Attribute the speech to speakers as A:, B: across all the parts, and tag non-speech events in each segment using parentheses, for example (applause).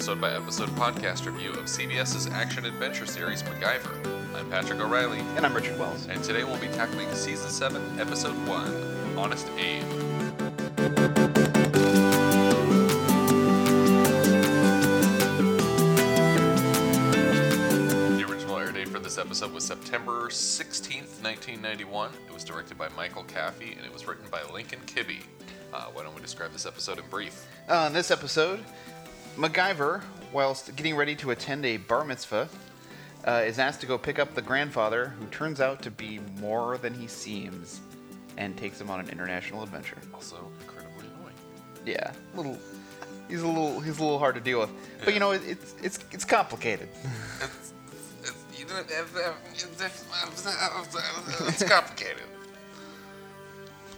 A: episode by episode podcast review of CBS's action adventure series MacGyver. I'm Patrick O'Reilly,
B: And I'm Richard Wells.
A: and today we'll be tackling Season 7, Episode 1 Honest Abe. The original air date for this episode was September 16th, 1991. It was directed by Michael Caffey and it was written by Lincoln Kibbee. Uh, why don't we describe this episode in brief?
B: Uh, in this episode, MacGyver, whilst getting ready to attend a bar mitzvah, uh, is asked to go pick up the grandfather, who turns out to be more than he seems, and takes him on an international adventure.
A: Also, incredibly annoying.
B: Yeah, little. He's a little. He's a little hard to deal with, but you know, it, it's it's it's complicated. (laughs)
A: It's, it's, you know, it's complicated. (laughs)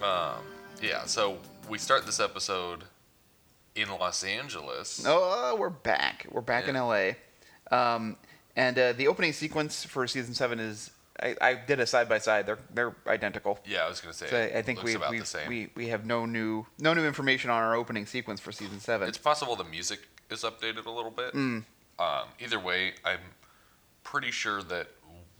A: Um, yeah, so we start this episode in Los Angeles.
B: Oh, we're back. We're back in LA. Um, and uh, the opening sequence for season seven is. I, I did a side by side. They're they're identical.
A: Yeah, I was gonna say.
B: So I, I think we
A: about
B: we,
A: the same.
B: we we have no new no new information on our opening sequence for season seven.
A: It's possible the music is updated a little bit.
B: Mm.
A: Um, either way, I'm pretty sure that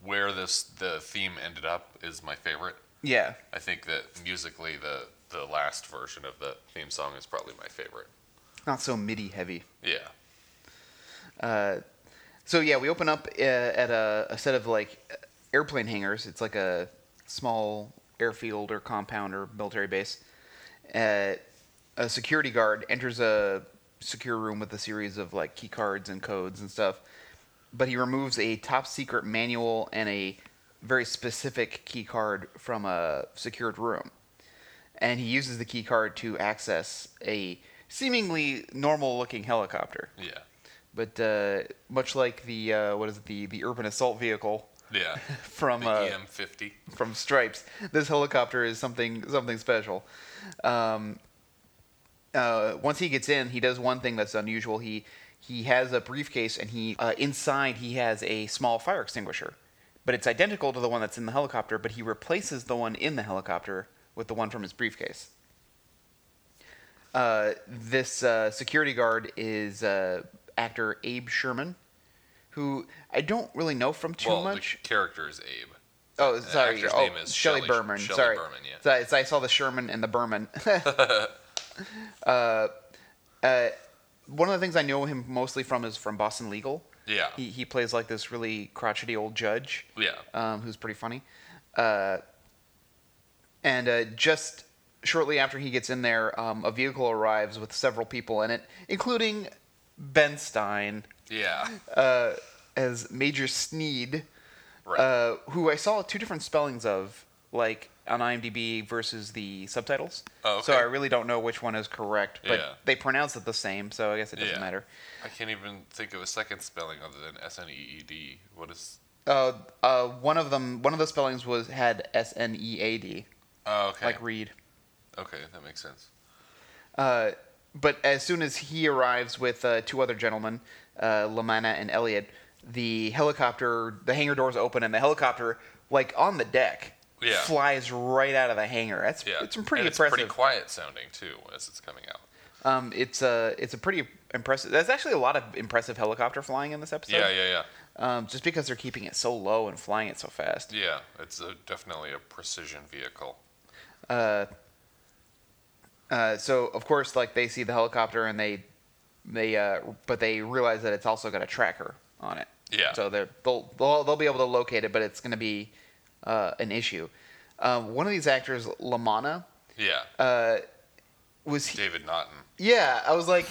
A: where this the theme ended up is my favorite.
B: yeah,
A: I think that musically, the the last version of the theme song is probably my favorite.
B: Not so MIDI heavy.
A: Yeah.
B: Uh, so yeah, we open up uh, at a, a set of like airplane hangars. It's like a small airfield or compound or military base. Uh, a security guard enters a secure room with a series of like key cards and codes and stuff. But he removes a top secret manual and a very specific key card from a secured room. And he uses the key card to access a seemingly normal looking helicopter.
A: Yeah.
B: But uh, much like the uh, what is it, the the urban assault vehicle
A: Yeah. (laughs)
B: from uh,
A: EM50.
B: from Stripes, this helicopter is something something special. Um, uh, once he gets in, he does one thing that's unusual. He he has a briefcase, and he uh, inside he has a small fire extinguisher, but it's identical to the one that's in the helicopter. But he replaces the one in the helicopter with the one from his briefcase. Uh, this uh, security guard is uh, actor Abe Sherman, who I don't really know from too
A: well,
B: much.
A: the character is Abe.
B: Oh,
A: The
B: sorry.
A: actor's
B: oh,
A: name is
B: Shelley,
A: Shelley-
B: Berman.
A: Shelley
B: sorry.
A: Berman, yeah.
B: So I, so I saw the Sherman and the Berman. (laughs) (laughs) uh, uh, one of the things I know him mostly from is from Boston Legal.
A: Yeah.
B: He, he plays like this really crotchety old judge
A: Yeah.
B: um, who's pretty funny. Uh, and uh, just shortly after he gets in there, um, a vehicle arrives with several people in it, including Ben Stein
A: Yeah.
B: uh, as Major Sneed
A: Right.
B: uh, who I saw two different spellings of, like on IMDb versus the subtitles.
A: Oh,
B: So. I really don't know which one is correct, but
A: Yeah.
B: they pronounce it the same, so I guess it doesn't
A: Yeah.
B: matter.
A: I can't even think of a second spelling other than S N E E D. What is?
B: Uh, uh, one of them, one of the spellings was had S N E A D,
A: Oh, okay.
B: like Reed.
A: Okay, that makes sense.
B: Uh, but as soon as he arrives with uh, two other gentlemen, uh, Lamanna and Elliot, the helicopter, the hangar doors open, and the helicopter, like on the deck,
A: Yeah.
B: flies right out of the hangar. That's
A: Yeah.
B: it's pretty
A: and
B: impressive.
A: It's pretty quiet sounding too as it's coming out.
B: Um, it's a it's a pretty impressive. There's actually a lot of impressive helicopter flying in this episode.
A: Yeah, yeah, yeah.
B: Um, just because they're keeping it so low and flying it so fast.
A: Yeah, it's a, definitely a precision vehicle.
B: Uh, uh, so of course, like they see the helicopter and they they uh, but they realize that it's also got a tracker on it.
A: Yeah.
B: So they're, they'll they'll they'll be able to locate it, but it's going to be uh, an issue. Um, one of these actors, Lamana,
A: Yeah.
B: uh, was he,
A: David Naughton.
B: yeah. I was like,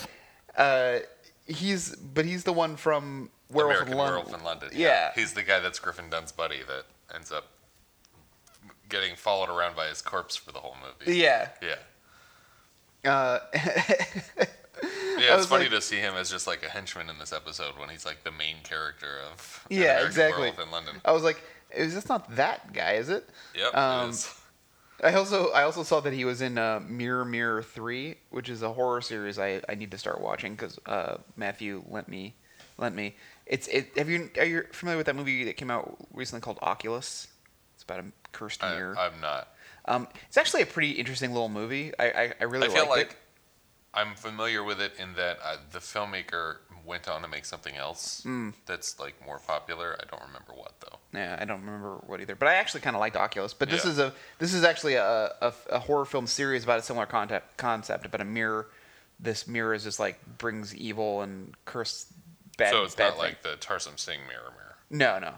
B: uh, he's but he's the one from Werewolf
A: American
B: in London.
A: Werewolf in London.
B: Yeah.
A: He's the guy that's Griffin Dunne's buddy that ends up getting followed around by his corpse for the whole movie.
B: Yeah.
A: Yeah.
B: Uh, (laughs)
A: Yeah, it's funny
B: like-
A: to see him as just like a henchman in this episode when he's like the main character of
B: Yeah, exactly.
A: In London.
B: I was like, is this not that guy? Is it?
A: Yep,
B: Um,
A: it is.
B: I also I also saw that he was in uh, Mirror Mirror Three, which is a horror series I, I need to start watching because uh, Matthew lent me lent me. It's it. Have you are you familiar with that movie that came out recently called Oculus? It's about a cursed
A: I,
B: mirror.
A: I'm not.
B: Um, it's actually a pretty interesting little movie. I I, I really
A: I feel like I'm familiar with it in that uh, the filmmaker went on to make something else
B: Mm.
A: that's like more popular. I don't remember what though.
B: Yeah, I don't remember what either, but I actually kind of liked Oculus. But this
A: Yeah.
B: is a this is actually a, a, a horror film series about a similar concept concept about a mirror. This mirror is just like brings evil and curse bad.
A: so it's
B: bad
A: not
B: thing.
A: like the Tarsem Singh mirror mirror.
B: no, no,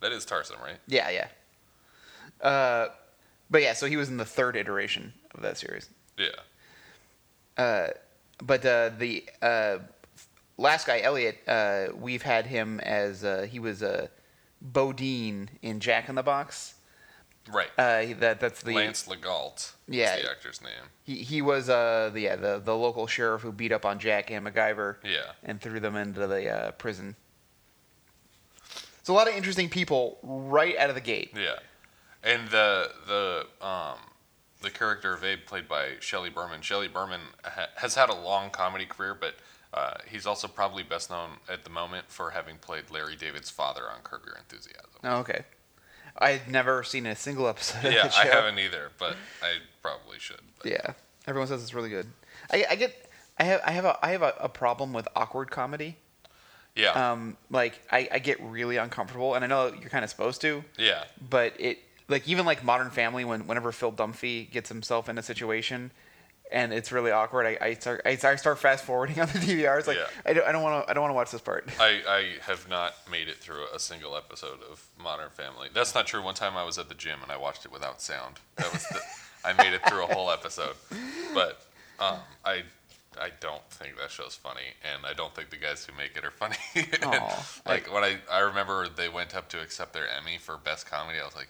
A: That is Tarsem, right?
B: yeah, yeah. Uh, but yeah, so he was in the third iteration of that series.
A: Yeah.
B: Uh, but uh, the uh, last guy, Elliot, uh, we've had him as uh, he was uh, Bodine in Jack in the Box.
A: Right.
B: Uh, that that's the
A: Lance LeGault.
B: Yeah.
A: The actor's name.
B: he, he was uh the yeah, the the local sheriff who beat up on Jack and MacGyver
A: Yeah.
B: and threw them into the uh, prison. So a lot of interesting people right out of the gate.
A: Yeah. And the the um the character of Abe played by Shelley Berman. Shelley Berman ha- has had a long comedy career, but uh, he's also probably best known at the moment for having played Larry David's father on Curb Your Enthusiasm.
B: Oh, okay. I've never seen a single episode of
A: yeah,
B: the show.
A: I haven't either, but I probably should. But
B: Yeah, everyone says it's really good. I, I get, I have, I have a, I have a, a problem with awkward comedy.
A: Yeah.
B: Um, like I, I get really uncomfortable, and I know you're kind of supposed to,
A: yeah.
B: but it, like even like Modern Family, when whenever Phil Dunphy gets himself in a situation, and it's really awkward, I, I start, I, I start fast forwarding (laughs) on the DVR. It's like
A: Yeah.
B: I don't, I don't want to, I don't want to watch this part.
A: I, I have not made it through a single episode of Modern Family. That's not true. One time I was at the gym and I watched it without sound. That was the, I made it through a whole episode, but um, I I don't think that show's funny, and I don't think the guys who make it are funny. And, (laughs)
B: Aw.
A: like when I I remember they went up to accept their Emmy for best comedy, I was like.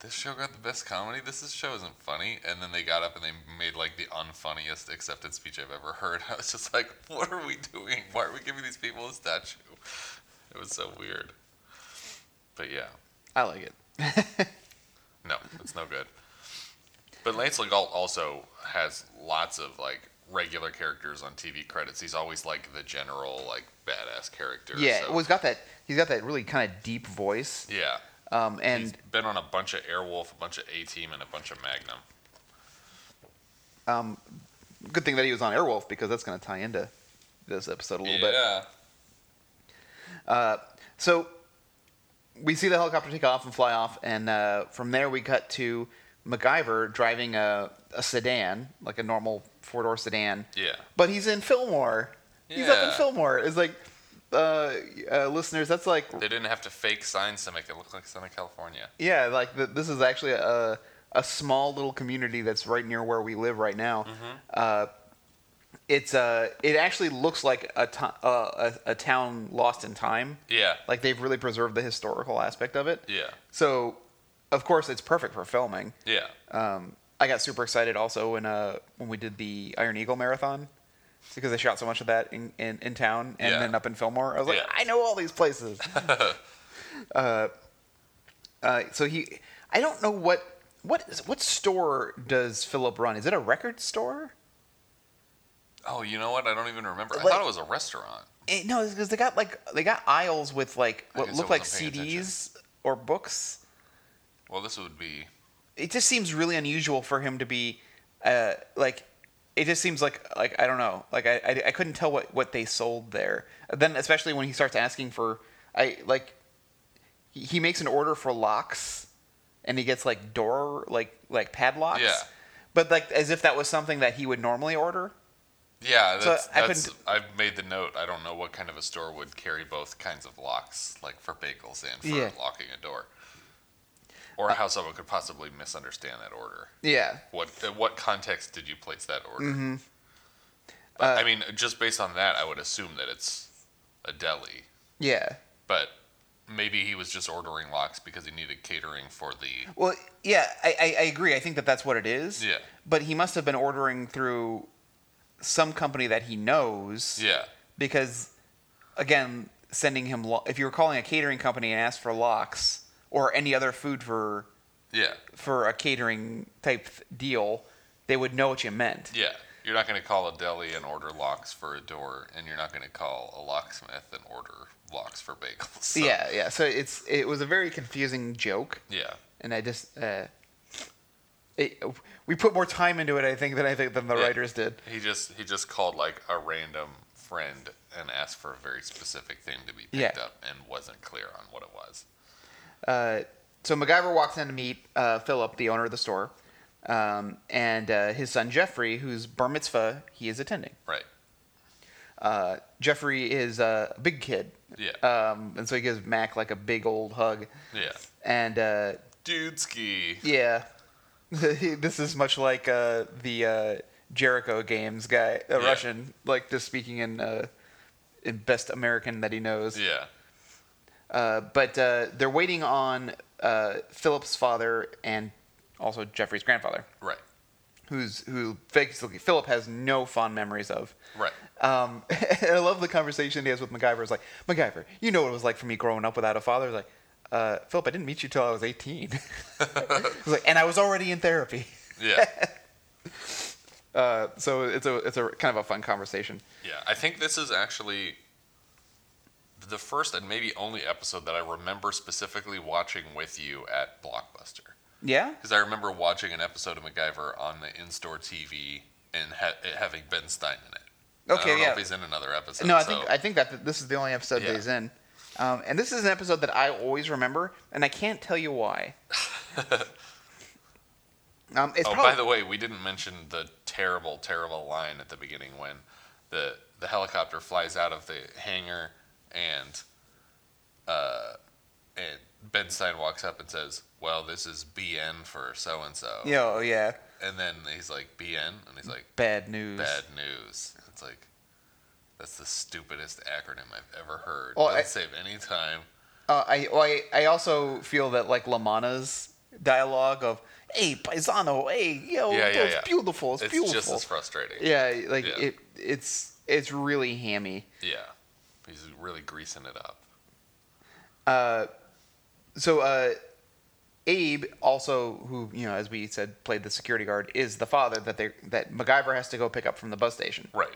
A: This show got the best comedy. This is, show isn't funny. And then they got up and they made like the unfunniest accepted speech I've ever heard. (laughs) I was just like, "What are we doing? Why are we giving these people a statue?" It was so weird. But yeah,
B: I like it. (laughs)
A: no, it's no good. But Lance LeGault also has lots of like regular characters on TV credits. He's always like the general, like badass character.
B: yeah,
A: so-
B: well, he's got that, he's got that really kind of deep voice,
A: yeah.
B: Um, and
A: He's been on a bunch of Airwolf, a bunch of A Team, and a bunch of Magnum.
B: um, good thing that he was on Airwolf because that's going to tie into this episode a little bit.
A: yeah.
B: Uh, so we see the helicopter take off and fly off, and uh, from there we cut to MacGyver driving a, a sedan, like a normal four door sedan.
A: Yeah.
B: But he's in Fillmore. Yeah. He's up in Fillmore. It's like, uh, uh, listeners, that's like,
A: They didn't have to fake signs to make it look like Southern California.
B: yeah, like the, this is actually a, a small little community that's right near where we live right now.
A: Mm-hmm.
B: Uh, it's uh, it actually looks like a, to- uh, a, a town lost in time.
A: Yeah.
B: Like they've really preserved the historical aspect of it.
A: Yeah.
B: So, of course, it's perfect for filming.
A: Yeah.
B: Um, I got super excited also when uh, when we did the Iron Eagle marathon because they shot so much of that in, in, in town and
A: Yeah.
B: then up in Fillmore. I was like,
A: Yeah.
B: I know all these places. (laughs) uh, uh, so he, I don't know what what is, what store does Philip run? Is it a record store?
A: Oh, you know what? I don't even remember. I thought it was a restaurant.
B: Eh, no, because they got like they got aisles with like what look like CDs or books.
A: Well, this would be.
B: it just seems really unusual for him to be uh, like it just seems like like I don't know like I, I, I couldn't tell what, what they sold there then especially when he starts asking for I like he, he makes an order for locks and he gets like door like like padlocks
A: Yeah.
B: but like as if that was something that he would normally order
A: Yeah,
B: So
A: that's,
B: I
A: that's I've made the note. I don't know what kind of a store would carry both kinds of locks, like for bagels and for
B: Yeah.
A: Locking a door, or how someone could possibly misunderstand that order.
B: yeah
A: What what context did you place that order?
B: Mm-hmm.
A: But,
B: Uh,
A: I mean, just based on that, I would assume that it's a deli.
B: yeah
A: But maybe he was just ordering locks because he needed catering for the.
B: well yeah I, I, I agree I think that that's what it is
A: Yeah.
B: but he must have been ordering through some company that he knows
A: Yeah.
B: because again sending him lo- if you were calling a catering company and asked for locks or any other food for
A: Yeah.
B: for a catering type deal they would know what you meant
A: Yeah. You're not going to call a deli and order locks for a door, and you're not going to call a locksmith and order locks for bagels. (laughs) So,
B: yeah yeah so it's it was a very confusing joke
A: Yeah.
B: and i just uh it, we put more time into it, I think, than I think than the
A: Yeah.
B: writers did.
A: He just he just called like a random friend and asked for a very specific thing to be picked
B: Yeah.
A: up and wasn't clear on what it was.
B: Uh, so MacGyver walks in to meet uh, Philip, the owner of the store, um, and uh, his son Jeffrey, whose bar mitzvah he is attending.
A: Right.
B: Uh, Jeffrey is uh, a big kid,
A: Yeah.
B: um, and so he gives Mac like a big old hug.
A: yeah.
B: And uh, yeah, (laughs) this is much like uh, the uh, Jerico games guy, a
A: Yeah.
B: Russian, like just speaking in uh, in best American that he knows.
A: Yeah.
B: Uh, but uh, they're waiting on uh, Philip's father and also Jeffrey's grandfather,
A: Right.
B: who's who basically Philip has no fond memories of.
A: Right.
B: Um, (laughs) I love the conversation he has with MacGyver. It's like, MacGyver, you know what it was like for me growing up without a father. It's like, uh, Philip, I didn't meet you till I was 18. (laughs) He's like, and I was already in therapy.
A: Yeah. (laughs)
B: Uh, so it's a it's a kind of a fun conversation.
A: Yeah, I think this is actually the first and maybe only episode that I remember specifically watching with you at Blockbuster.
B: Yeah.
A: Because I remember watching an episode of MacGyver on the in-store TV and ha- it having Ben Stein in it. I
B: Okay.
A: don't know if he's in another episode.
B: No, I
A: so-
B: think I think that this is the only episode
A: Yeah.
B: that he's in, um, and this is an episode that I always remember, and I can't tell you why. (laughs) um, it's
A: oh,
B: probably,
A: by the way, we didn't mention the terrible, terrible line at the beginning when the the helicopter flies out of the hangar and uh, and Ben Stein walks up and says, "Well, this is BN for so and so."
B: Yeah, know, yeah,
A: And then he's like, BN? And he's like,
B: bad news.
A: bad news. It's like, that's the stupidest acronym I've ever heard.
B: Well,
A: Doesn't
B: I-
A: save any time.
B: Uh, I, well, I I also feel that like Lamana's dialogue of "Hey, paisano, hey, yo,
A: Yeah, yeah,
B: it's
A: yeah.
B: beautiful, it's,
A: It's
B: beautiful."
A: just as frustrating.
B: yeah, like it, it's it's really hammy.
A: Yeah. He's really greasing it up.
B: Uh, so uh, Abe also, who you know, as we said, played the security guard, is the father that they that MacGyver has to go pick up from the bus station.
A: Right.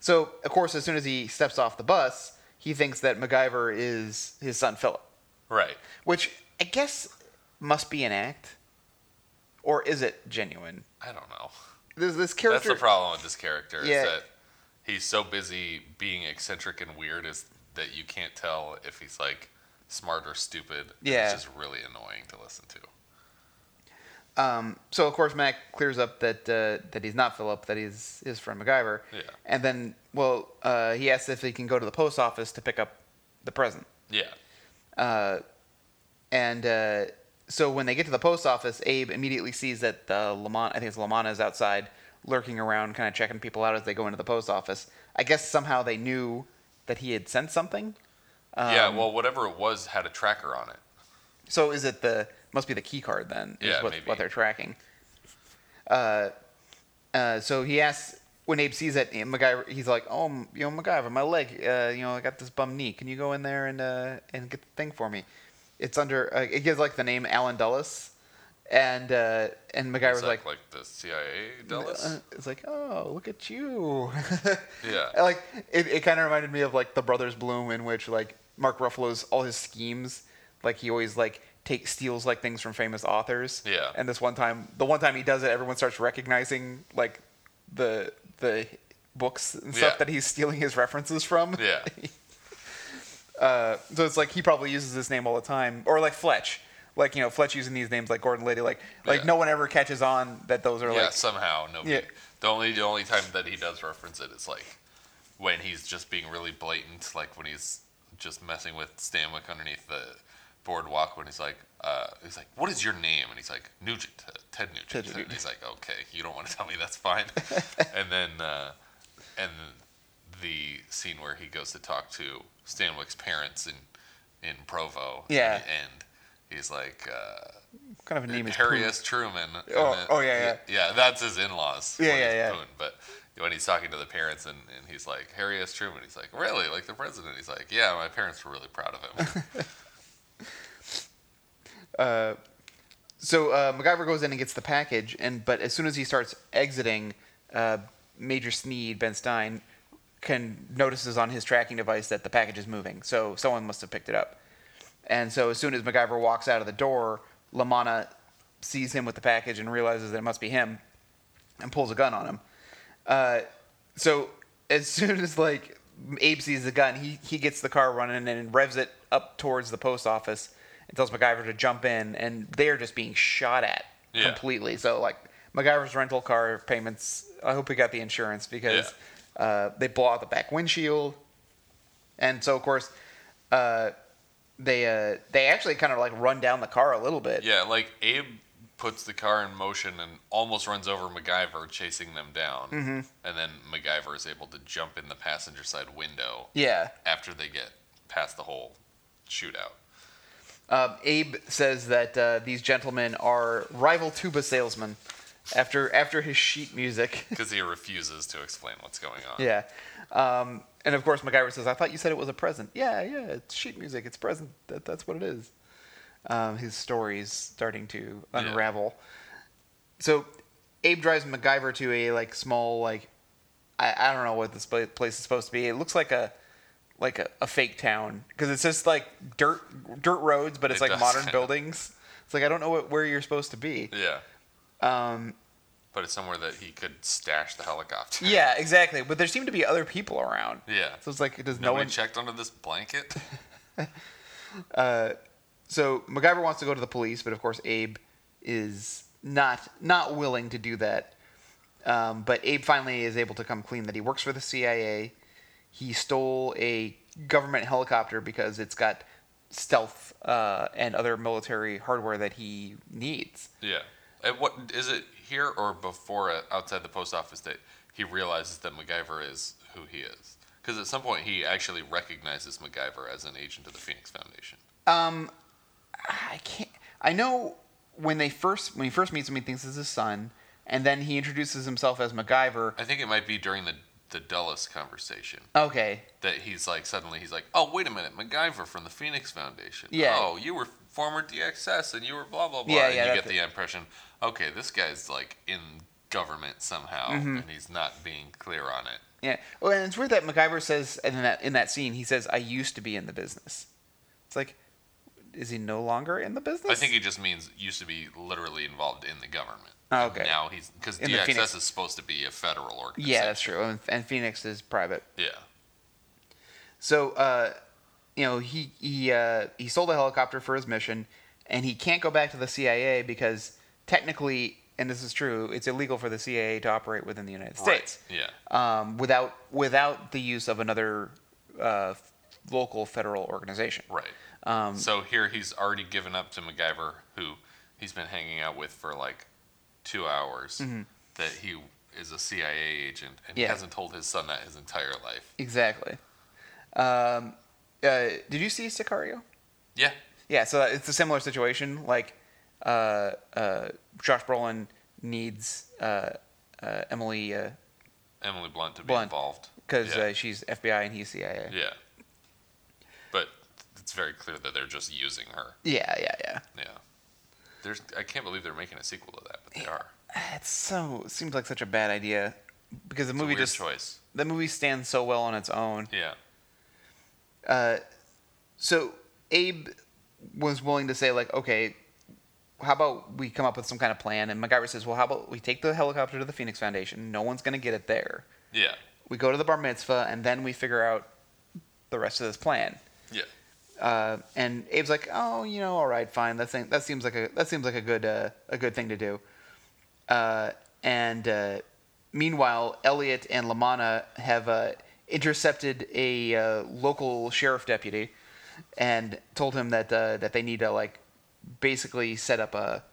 B: So of course, as soon as he steps off the bus, he thinks that MacGyver is his son Philip,
A: Right.
B: which I guess must be an act, or is it genuine?
A: I don't know.
B: There's this character.
A: That's the problem with this character
B: Yeah.
A: is that he's so busy being eccentric and weird is that you can't tell if he's like smart or stupid.
B: Yeah.
A: It's just really annoying to listen to.
B: Um, so of course Mac clears up that uh, that he's not Philip, that he's his friend MacGyver.
A: Yeah.
B: And then, well, uh, he asks if he can go to the post office to pick up the present.
A: Yeah.
B: Uh, and uh, so when they get to the post office, Abe immediately sees that the Lamont, I think it's Lamont, is outside lurking around, kind of checking people out as they go into the post office. I guess somehow they knew that he had sent something.
A: yeah,
B: Um,
A: well, whatever it was had a tracker on it.
B: So is it the must be the key card then? Is
A: Yeah,
B: what,
A: maybe.
B: what they're tracking. Uh, uh, so he asks when Abe sees it, MacGyver, he's like, "Oh, you know, MacGyver, my leg, uh, you know, I got this bum knee. Can you go in there and uh, and get the thing for me?" It's under. Uh, it gives like the name Alan Dulles, and uh, and MacGyver's
A: Is that
B: like,
A: like the CIA Dulles?
B: uh, it's like, "Oh, look at you." (laughs)
A: Yeah.
B: like it, it kind of reminded me of like the Brothers Bloom, in which like Mark Ruffalo's all his schemes, like he always like take steals like things from famous authors.
A: Yeah.
B: And this one time, the one time he does it, everyone starts recognizing like the the books and stuff
A: Yeah.
B: that he's stealing his references from.
A: Yeah. (laughs)
B: Uh, so it's like he probably uses this name all the time, or like Fletch. Like you know, Fletch using these names like Gordon Liddy, like like
A: Yeah.
B: no one ever catches on that those are
A: yeah,
B: like
A: somehow nobody.
B: Yeah.
A: The only the only time that he does reference it is like when he's just being really blatant, like when he's just messing with Stanwyk underneath the boardwalk. When he's like, uh, he's like, "What is your name?" And he's like, "Nugent, uh, Ted Nugent."
B: Ted
A: And he's like, "Okay, you don't want to tell me that's fine." (laughs) and then uh, and the scene where he goes to talk to Stanwyk's parents in in Provo.
B: Yeah.
A: and, and he's like. Uh,
B: kind of a name is
A: Harry
B: Poon?
A: S. Truman.
B: Oh,
A: then-
B: oh, yeah, yeah.
A: yeah. that's his in-laws.
B: Yeah, yeah, yeah.
A: Poon. But when he's talking to the parents and, and he's like Harry S. Truman, he's like, really, like the president? He's like, yeah, my parents were really proud of him. (laughs)
B: Uh, so uh, MacGyver goes in and gets the package, and but as soon as he starts exiting, uh, Major Sneed Ben Stein can notices on his tracking device that the package is moving. So someone must have picked it up. And so as soon as MacGyver walks out of the door, Lamana sees him with the package and realizes that it must be him, and pulls a gun on him. Uh, so as (laughs) soon as like Abe sees the gun, he he gets the car running and revs it up towards the post office and tells MacGyver to jump in, and they are just being shot at
A: Yeah.
B: completely. So like MacGyver's rental car payments. I hope he got the insurance because uh, they blow out the back windshield, and so of course. Uh, they uh, they actually kind of like run down the car a little bit.
A: Yeah, like Abe puts the car in motion and almost runs over MacGyver, chasing them down. Mm-hmm. And then MacGyver is able to jump in the passenger side window
B: Yeah.
A: after they get past the whole shootout.
B: Um, Abe says that uh, these gentlemen are rival tuba salesmen after after his sheet music. (laughs)
A: Because he refuses to explain what's going on.
B: yeah. Um, and of course, MacGyver says, "I thought you said it was a present." Yeah, yeah, it's sheet music. It's present. That, that's what it is. Um, his story's starting to
A: Yeah.
B: unravel. So, Abe drives MacGyver to a like small like I, I don't know what this place is supposed to be. It looks like a like a, a fake town because it's just like dirt dirt roads, but it's
A: It
B: like modern (laughs) buildings. It's like I don't know what, where you're supposed to be.
A: Yeah.
B: Um,
A: But it's somewhere that he could stash the helicopter.
B: yeah, (laughs) exactly. But there seem to be other people around.
A: Yeah.
B: So it's like does no one?
A: checked under this blanket? (laughs)
B: So MacGyver wants to go to the police, but of course Abe is not not willing to do that. Um, but Abe finally is able to come clean that he works for the CIA. He stole a government helicopter because it's got stealth uh, and other military hardware that he needs.
A: Yeah. And what is it here or before it, outside the post office that he realizes that MacGyver is who he is? Because at some point he actually recognizes MacGyver as an agent of the Phoenix Foundation.
B: Um, I can't. I know when they first when he first meets him, he thinks it's his son, and then he introduces himself as MacGyver.
A: I think it might be during the the Dulles conversation
B: Okay,
A: that he's like suddenly he's like, oh wait a minute, MacGyver from the Phoenix Foundation.
B: Yeah.
A: Oh, you were former DXS and you were blah blah blah.
B: Yeah,
A: and
B: yeah,
A: you get the impression, okay, this guy's like in government somehow,
B: Mm-hmm.
A: and he's not being clear on it.
B: Yeah. Well, and it's weird that MacGyver says in that in that scene he says, "I used to be in the business." It's like, is he no longer in the business?
A: I think he just means used to be literally involved in the government.
B: Oh, okay.
A: Now he's because
B: In the
A: DXS
B: Phoenix-
A: is supposed to be a federal organization.
B: Yeah, that's true. And, and Phoenix is private.
A: Yeah.
B: So, uh, you know, he he uh, he sold a helicopter for his mission, and he can't go back to the CIA because technically, and this is true, it's illegal for the CIA to operate within the United States.
A: Right. Yeah.
B: Um, without without the use of another uh, local federal organization.
A: Right.
B: Um,
A: so here he's already given up to MacGyver, who he's been hanging out with for like two hours. That he is a CIA agent, and he
B: Mm-hmm.
A: Hasn't told his son that his entire life.
B: Exactly. Um, uh, did you see Sicario?
A: Yeah.
B: Yeah, so it's a similar situation. Like, uh, uh, Josh Brolin needs uh, uh, Emily
A: Emily Blunt to be
B: Blunt.
A: involved
B: because
A: yeah.
B: uh, she's FBI and he's CIA.
A: yeah. But it's very clear that they're just using her.
B: Yeah, yeah, yeah.
A: Yeah. There's, I can't believe they're making a sequel to that, but they are.
B: It's so it seems like such a bad idea because the
A: It's
B: movie just
A: choice.
B: the movie stands so well on its own.
A: Yeah.
B: Uh, so Abe was willing to say like, okay, how about we come up with some kind of plan? And MacGyver says, well, how about we take the helicopter to the Phoenix Foundation? No one's gonna get it there.
A: Yeah.
B: We go to the bar mitzvah, and then we figure out the rest of this plan.
A: Yeah.
B: Uh, and Abe's like, oh, you know, all right, fine. That thing, that seems like a that seems like a good uh, a good thing to do. Uh, and uh, meanwhile, Elliot and Lamana have uh, intercepted a uh, local sheriff deputy and told him that uh, that they need to like basically set up a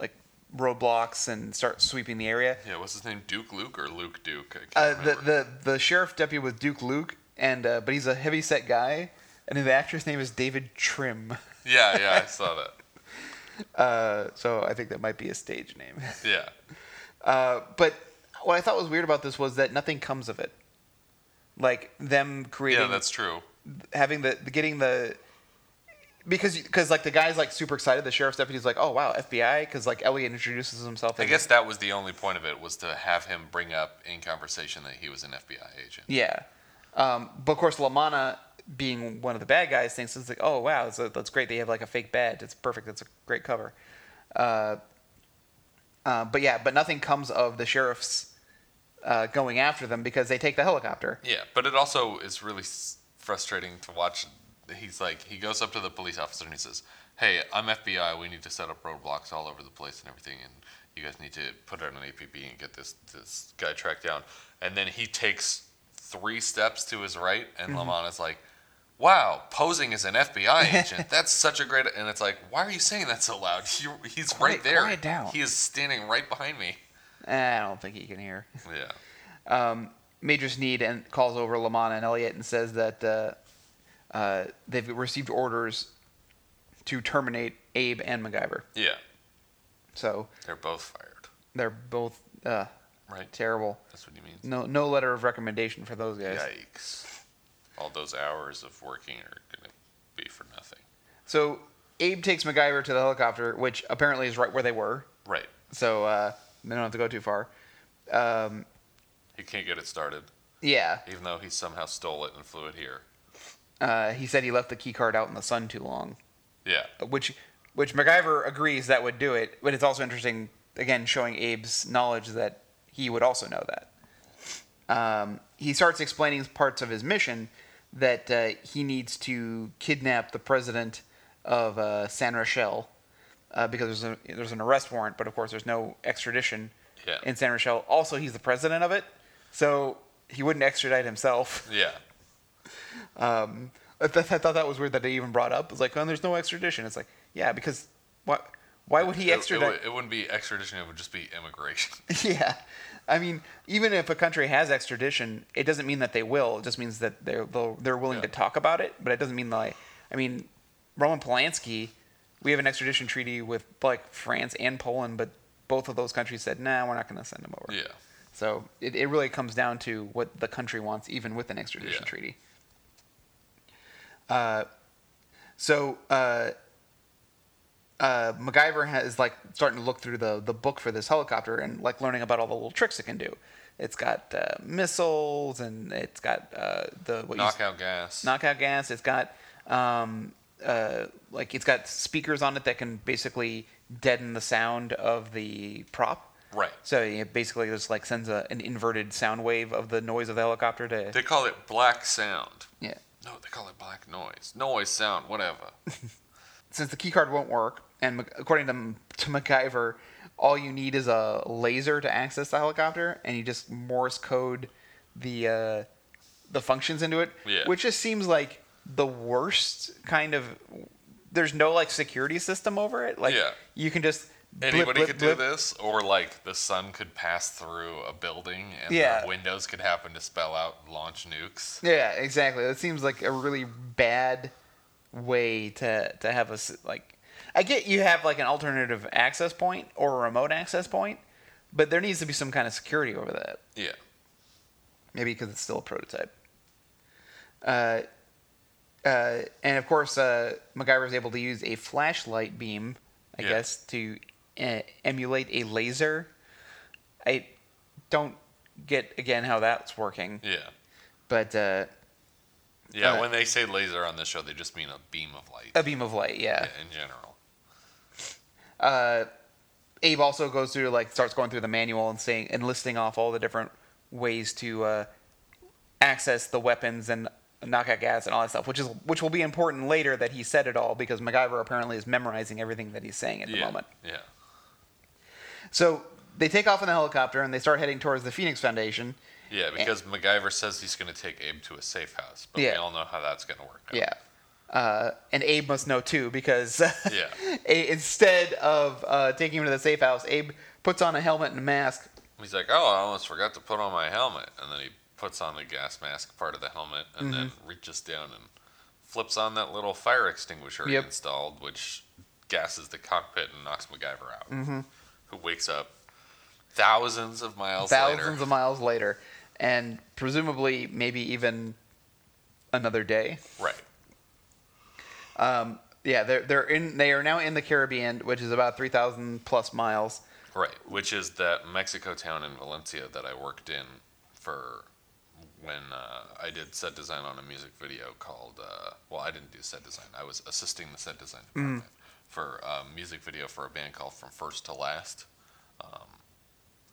B: like roadblocks and start sweeping the area.
A: Yeah. What's his name? Duke Luke or Luke Duke?
B: Uh, the, the the sheriff deputy was Duke Luke, and uh, but he's a heavy set guy, and the actor's name is David Trim. (laughs)
A: yeah. Yeah. I saw that. (laughs)
B: Uh, so I think that might be a stage name. (laughs)
A: Yeah.
B: Uh, but what I thought was weird about this was that nothing comes of it. Like them creating,
A: Yeah, that's true.
B: having the, the getting the because because like the guy's like super excited. The sheriff's deputy's like, oh wow, FBI, because like Elliot introduces himself.
A: I guess that was the only point of it was to have him bring up in conversation that he was an FBI agent.
B: Yeah. Um, but of course, Lamana, being one of the bad guys, thinks it's like, oh wow, that's, that's great. They have like a fake badge. It's perfect. That's a great cover. Uh, Uh, but yeah, but nothing comes of the sheriffs uh, going after them because they take the helicopter.
A: Yeah, but it also is really s- frustrating to watch. He's like, he goes up to the police officer and he says, "Hey, I'm FBI. We need to set up roadblocks all over the place and everything, and you guys need to put out an APB and get this this guy tracked down." And then he takes three steps to his right, and Lamont is like, "Wow, posing as an FBI (laughs) agent. That's such a great." And it's like, "Why are you saying that so loud? (laughs) You, he's
B: Quiet-
A: right there.
B: quiet down."
A: He is standing right behind me."
B: Eh, I don't think he can hear.
A: Yeah.
B: um, Major Sneed and calls over Lamont and Elliot and says that uh, uh, they've received orders to terminate Abe and MacGyver.
A: Yeah.
B: So
A: They're both fired.
B: they're both uh,
A: Right.
B: terrible.
A: That's what he means.
B: No, no letter of recommendation for those guys.
A: Yikes. All those hours of working are going to be for nothing.
B: So Abe takes MacGyver to the helicopter, which apparently is right where they were.
A: Right.
B: So uh, they don't have to go too far. Um,
A: He can't get it started,
B: yeah,
A: even though he somehow stole it and flew it here.
B: uh, he said he left the key card out in the sun too long.
A: Yeah.
B: which which MacGyver agrees that would do it, but it's also interesting again showing Abe's knowledge that he would also know that. Um, he starts explaining parts of his mission that uh, he needs to kidnap the president of uh, San Rochelle uh, because there's a, there's an arrest warrant, but of course there's no extradition
A: Yeah.
B: in San Rochelle. Also, he's the president of it, so he wouldn't extradite himself.
A: Yeah.
B: Um, I, th- I thought that was weird that they even brought up. It's like, oh, there's no extradition. It's like, yeah, because what? Why would he extradite?
A: It, would- it wouldn't be extradition, it would just be immigration. (laughs)
B: yeah, I mean, even if a country has extradition, it doesn't mean that they will. It just means that they're they'll- they're willing
A: Yeah.
B: to talk about it. But it doesn't mean like, I mean, Roman Polanski, we have an extradition treaty with like France and Poland, but both of those countries said, nah, we're not going to send him over.
A: yeah.
B: So it, it really comes down to what the country wants, even with an extradition
A: Yeah.
B: treaty. Uh, so uh, uh, MacGyver has like starting to look through the the book for this helicopter and like learning about all the little tricks it can do. It's got uh, missiles and it's got uh, the what you
A: Knockout gas.
B: knockout gas. It's got um, uh, like it's got speakers on it that can basically deaden the sound of the prop.
A: right.
B: So it basically just like sends a, an inverted sound wave of the noise of the helicopter to
A: They call it black sound.
B: yeah.
A: No, they call it black noise. Noise sound, whatever. (laughs)
B: Since the keycard won't work, and according to to MacGyver, all you need is a laser to access the helicopter, and you just Morse code the uh, the functions into it,
A: Yeah.
B: which just seems like the worst kind of. There's no like security system over it. Like
A: Yeah.
B: you can just blip,
A: Anybody
B: blip,
A: could
B: blip.
A: do this, or like the sun could pass through a building and
B: Yeah.
A: windows could happen to spell out launch nukes.
B: Yeah, exactly. That seems like a really bad way to to have a like. I get you have like an alternative access point or a remote access point, but there needs to be some kind of security over that.
A: Yeah.
B: Maybe because it's still a prototype. Uh, uh, and of course, uh, MacGyver is able to use a flashlight beam, I
A: Yeah.
B: guess, to uh, emulate a laser. I don't get again how that's working,
A: Yeah.
B: but uh,
A: Yeah,
B: Uh,
A: when they say laser on this show, they just mean a beam of light
B: a beam of light, yeah.
A: yeah, in general.
B: Uh, Abe also goes through like starts going through the manual and saying and listing off all the different ways to uh, access the weapons and knockout gas and all that stuff, which is which will be important later that he said it all because MacGyver apparently is memorizing everything that he's saying at the
A: yeah.
B: moment.
A: Yeah.
B: So they take off in the helicopter and they start heading towards the Phoenix Foundation.
A: Yeah, because MacGyver says he's going to take Abe to a safe house, but
B: Yeah.
A: we all know how that's going to work. Out.
B: Yeah. Uh, and Abe must know too because (laughs)
A: Yeah.
B: A- instead of uh, taking him to the safe house, Abe puts on a helmet and a mask.
A: He's like, "Oh, I almost forgot to put on my helmet," and then he puts on the gas mask part of the helmet, and then
B: Mm-hmm.
A: reaches down and flips on that little fire extinguisher he installed, which gases the cockpit and knocks MacGyver out,
B: Mm-hmm.
A: who wakes up thousands of miles
B: thousands
A: later.
B: of miles later, and presumably maybe even another day.
A: right.
B: Um, yeah, they're they're in. They are now in the Caribbean, which is about three thousand plus miles.
A: Right, which is that Mexico town in Valencia that I worked in for when uh, I did set design on a music video called. Uh, well, I didn't do set design. I was assisting the set design department for a music video for a band called From First to Last. Um,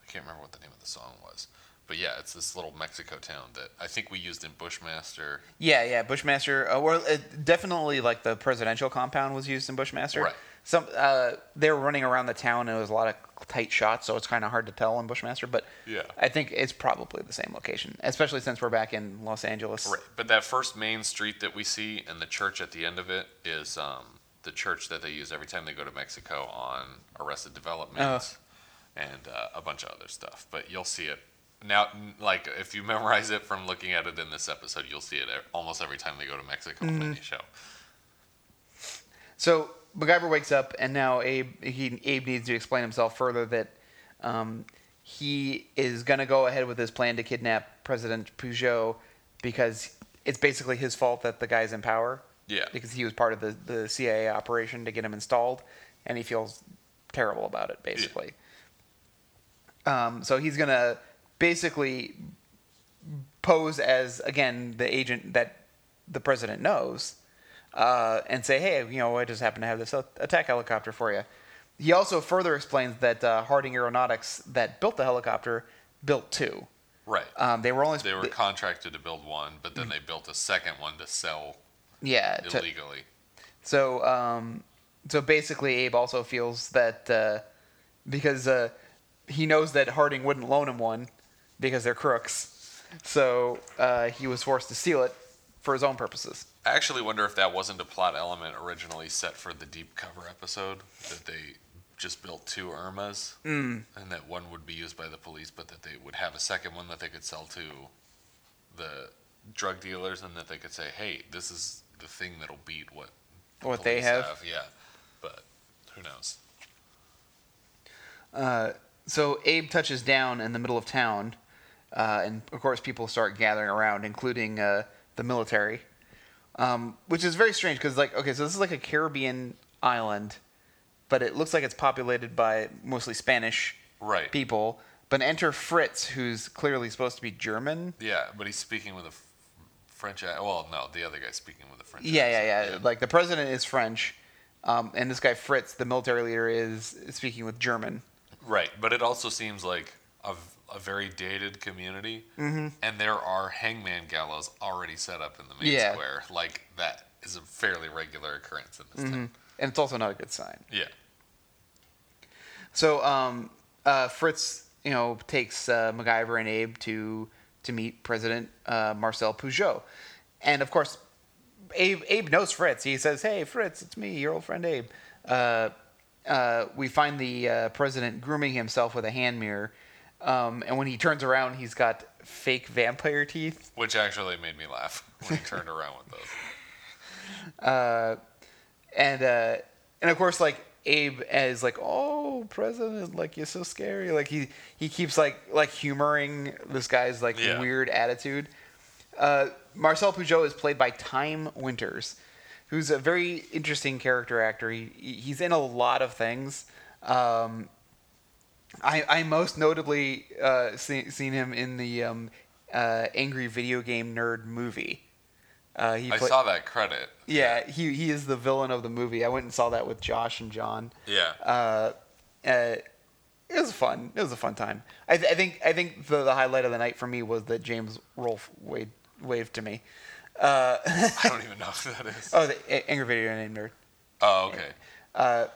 A: I can't remember what the name of the song was, but yeah, it's this little Mexico town that I think we used in Bushmaster.
B: Yeah, yeah, Bushmaster. Uh, well, uh, definitely like the presidential compound was used in Bushmaster.
A: Right.
B: Some uh, they were running around the town and it was a lot of tight shots, so it's kind of hard to tell in Bushmaster. But
A: Yeah.
B: I think it's probably the same location, especially since we're back in Los Angeles.
A: Right, but that first main street that we see and the church at the end of it is um, the church that they use every time they go to Mexico on Arrested Development
B: Oh.
A: and uh, a bunch of other stuff. But you'll see it now. Like if you memorize it from looking at it in this episode, you'll see it almost every time they go to Mexico on any show.
B: So MacGyver wakes up, and now Abe he, Abe needs to explain himself further that um, he is going to go ahead with his plan to kidnap President Peugeot because it's basically his fault that the guy's in power.
A: Yeah.
B: Because he was part of the, the CIA operation to get him installed, and he feels terrible about it, basically. Um, so he's going to basically pose as, again, the agent that the president knows uh, and say, hey, you know, I just happen to have this attack helicopter for you. He also further explains that uh, Harding Aeronautics, that built the helicopter, built two.
A: Right.
B: Um, they were only
A: they were contracted to build one, but then they built a second one to sell
B: yeah to-
A: illegally.
B: So, um, so basically, Abe also feels that uh, because uh, he knows that Harding wouldn't loan him one because they're crooks, so uh, he was forced to steal it for his own purposes.
A: I actually wonder if that wasn't a plot element originally set for the deep cover episode that they just built two Irmas
B: Mm.
A: and that one would be used by the police, but that they would have a second one that they could sell to the drug dealers and that they could say, "Hey, this is the thing that'll beat what the
B: What they
A: police
B: have?
A: Yeah, but who knows?
B: Uh, so Abe touches down in the middle of town, uh, and of course people start gathering around, including uh, the military, um, which is very strange because like okay, so this is like a Caribbean island, but it looks like it's populated by mostly Spanish
A: Right.
B: people. But enter Fritz, who's clearly supposed to be German.
A: Yeah, but he's speaking with a f- French. Well, no, the other guy's speaking with a French.
B: Yeah, yeah,
A: accent.
B: yeah. Like the president is French, um, and this guy Fritz, the military leader, is speaking with German.
A: Right, but it also seems like a, a very dated community, mm-hmm. and there are hangman gallows already set up in the main
B: Yeah.
A: square. Like that is a fairly regular occurrence in this town.
B: and it's also not a good sign.
A: Yeah,
B: So um, uh, Fritz, you know, takes uh, MacGyver and Abe to to meet President uh, Marcel Peugeot, and of course, Abe Abe knows Fritz. He says, "Hey, Fritz, it's me, your old friend Abe." Uh, uh, we find the uh, president grooming himself with a hand mirror, um, and when he turns around, he's got fake vampire teeth.
A: which actually made me laugh when he turned around with those. (laughs)
B: uh, and uh, and of course, like Abe is like, "Oh, president, like you're so scary." Like he he keeps like like humoring this guy's like
A: Yeah.
B: weird attitude. Uh, Marcel Peugeot is played by Time Winters, who's a very interesting character actor. He he's in a lot of things. Um, I I most notably uh, see, seen him in the um, uh, Angry Video Game Nerd movie. Uh, he
A: I
B: play-
A: saw that credit.
B: yeah, he he is the villain of the movie. I went and saw that with Josh and John.
A: Yeah,
B: Uh, uh, it was fun. It was a fun time. I, th- I think I think the, the highlight of the night for me was that James Rolfe waved waved to me. Uh, (laughs)
A: I don't even know who that is.
B: oh, the Angry Video Game Nerd.
A: Oh, okay.
B: Uh,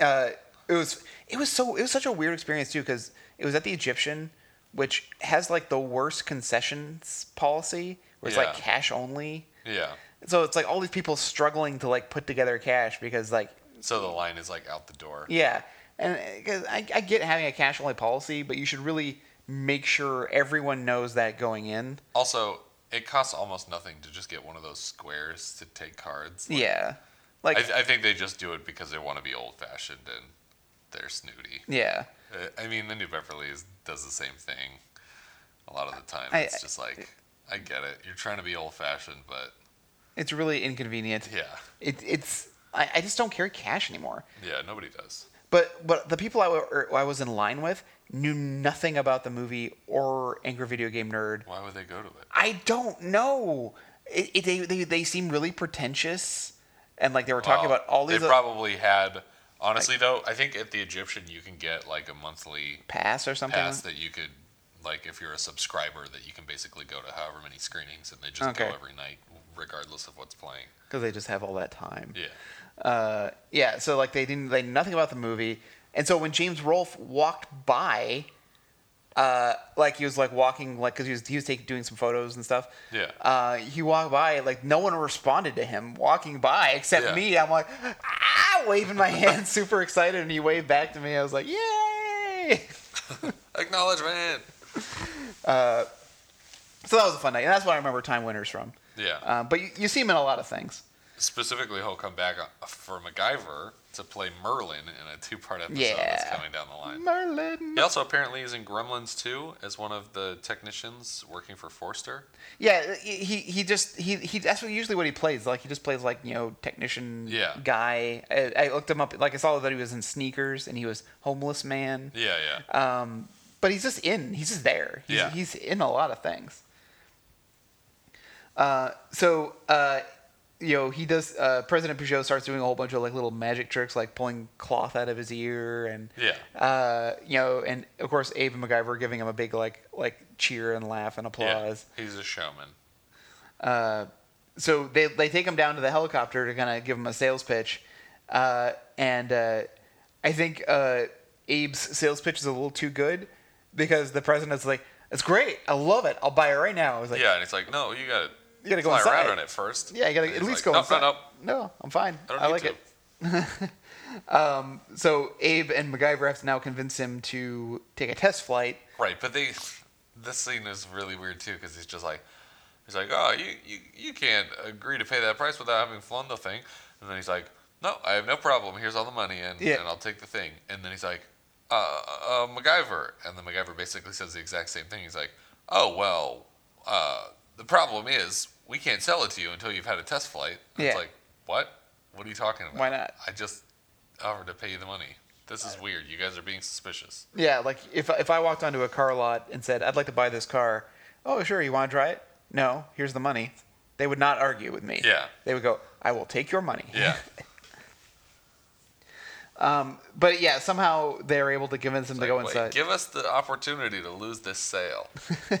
B: uh, it was it was so it was such a weird experience too because it was at the Egyptian, which has like the worst concessions policy where it's like cash only.
A: Yeah.
B: So it's like all these people struggling to like put together cash because like
A: So the line is like out the door.
B: yeah, and uh, because I, I get having a cash only policy, but you should really make sure everyone knows that going in.
A: Also, it costs almost nothing to just get one of those squares to take cards. Like,
B: Yeah, like
A: I, th- I think they just do it because they want to be old fashioned and they're snooty.
B: yeah,
A: Uh, I mean, the New Beverly is, does the same thing. A lot of the time,
B: I-
A: it's just like, I get it. You're trying to be old fashioned, but
B: it's really inconvenient.
A: yeah,
B: It, it's I, I just don't carry cash anymore.
A: yeah, nobody does.
B: But but the people I, were, I was in line with knew nothing about the movie or Angry Video Game Nerd.
A: Why would they go to it?
B: I don't know. It, it, they, they they seem really pretentious, and like they were talking
A: Well,
B: about all these.
A: They probably had Honestly, though, I think at the Egyptian you can get like a monthly
B: pass or something.
A: pass that you could, like, if you're a subscriber, that you can basically go to however many screenings, and they just
B: Okay.
A: go every night, regardless of what's playing.
B: because they just have all that time.
A: Yeah.
B: Uh, yeah, so like they didn't they nothing about the movie, and so when James Rolfe walked by, uh, like he was like walking like because he was he was taking doing some photos and stuff.
A: Yeah.
B: Uh, he walked by like no one responded to him walking by except
A: Yeah.
B: me. I'm like ah, waving my hand, (laughs) super excited, and he waved back to me. I was like, yay! (laughs)
A: Acknowledgement.
B: So that was a fun night, and that's what I remember Time Winners from.
A: Yeah.
B: Um, but you, you see him in a lot of things.
A: Specifically, he'll come back uh, for MacGyver to play Merlin in a two-part episode
B: Yeah.
A: that's coming down the line.
B: Merlin.
A: He also apparently is in Gremlins 2 as one of the technicians working for Forster.
B: Yeah, he he just he he that's what usually what he plays. Like he just plays like you know technician
A: Yeah.
B: guy. I, I looked him up. Like I saw that he was in Sneakers and he was homeless man.
A: Yeah, yeah.
B: Um, but he's just in. He's just there. He's,
A: Yeah.
B: he's in a lot of things. Uh, so uh, you know he does. Uh, President Peugeot starts doing a whole bunch of like little magic tricks, like pulling cloth out of his ear, and
A: Yeah.
B: uh, you know, and of course Abe and MacGyver giving him a big like like cheer and laugh and applause.
A: yeah. He's a showman.
B: Uh, so they they take him down to the helicopter to kind of give him a sales pitch, uh, and uh, I think uh, Abe's sales pitch is a little too good because the president's like, "It's great, I love it, I'll buy it right now." I was like,
A: Yeah, and it's like, no, you gotta,
B: You gotta go
A: fly
B: inside.
A: around on it first.
B: "Yeah, you gotta at least
A: like,
B: go
A: nope,
B: inside."
A: No, no,
B: No, I'm fine.
A: I don't
B: I,
A: need
B: like
A: to.
B: it. (laughs) Um, so Abe and MacGyver have to now convince him to take a test flight.
A: Right, but they, this scene is really weird too because he's just like, he's like, oh, you, you, you can't agree to pay that price without having flown the thing, and then he's like, no, I have no problem. Here's all the money, and
B: Yeah.
A: and I'll take the thing, and then he's like, uh, uh, MacGyver, and then MacGyver basically says the exact same thing. He's like, oh well, uh, the problem is we can't sell it to you until you've had a test flight. And It's
B: Yeah.
A: like, what? What are you talking about?
B: Why not?
A: I just offered to pay you the money. This is weird. You guys are being suspicious.
B: Yeah, like if if I walked onto a car lot and said, "I'd like to buy this car," oh sure, you want to try it? No, here's the money. They would not argue with me.
A: Yeah.
B: They would go, "I will take your money."
A: Yeah. (laughs)
B: Um, but yeah, somehow they're able to convince him to
A: Like,
B: go
A: wait,
B: inside.
A: give us the opportunity to lose this sale. (laughs)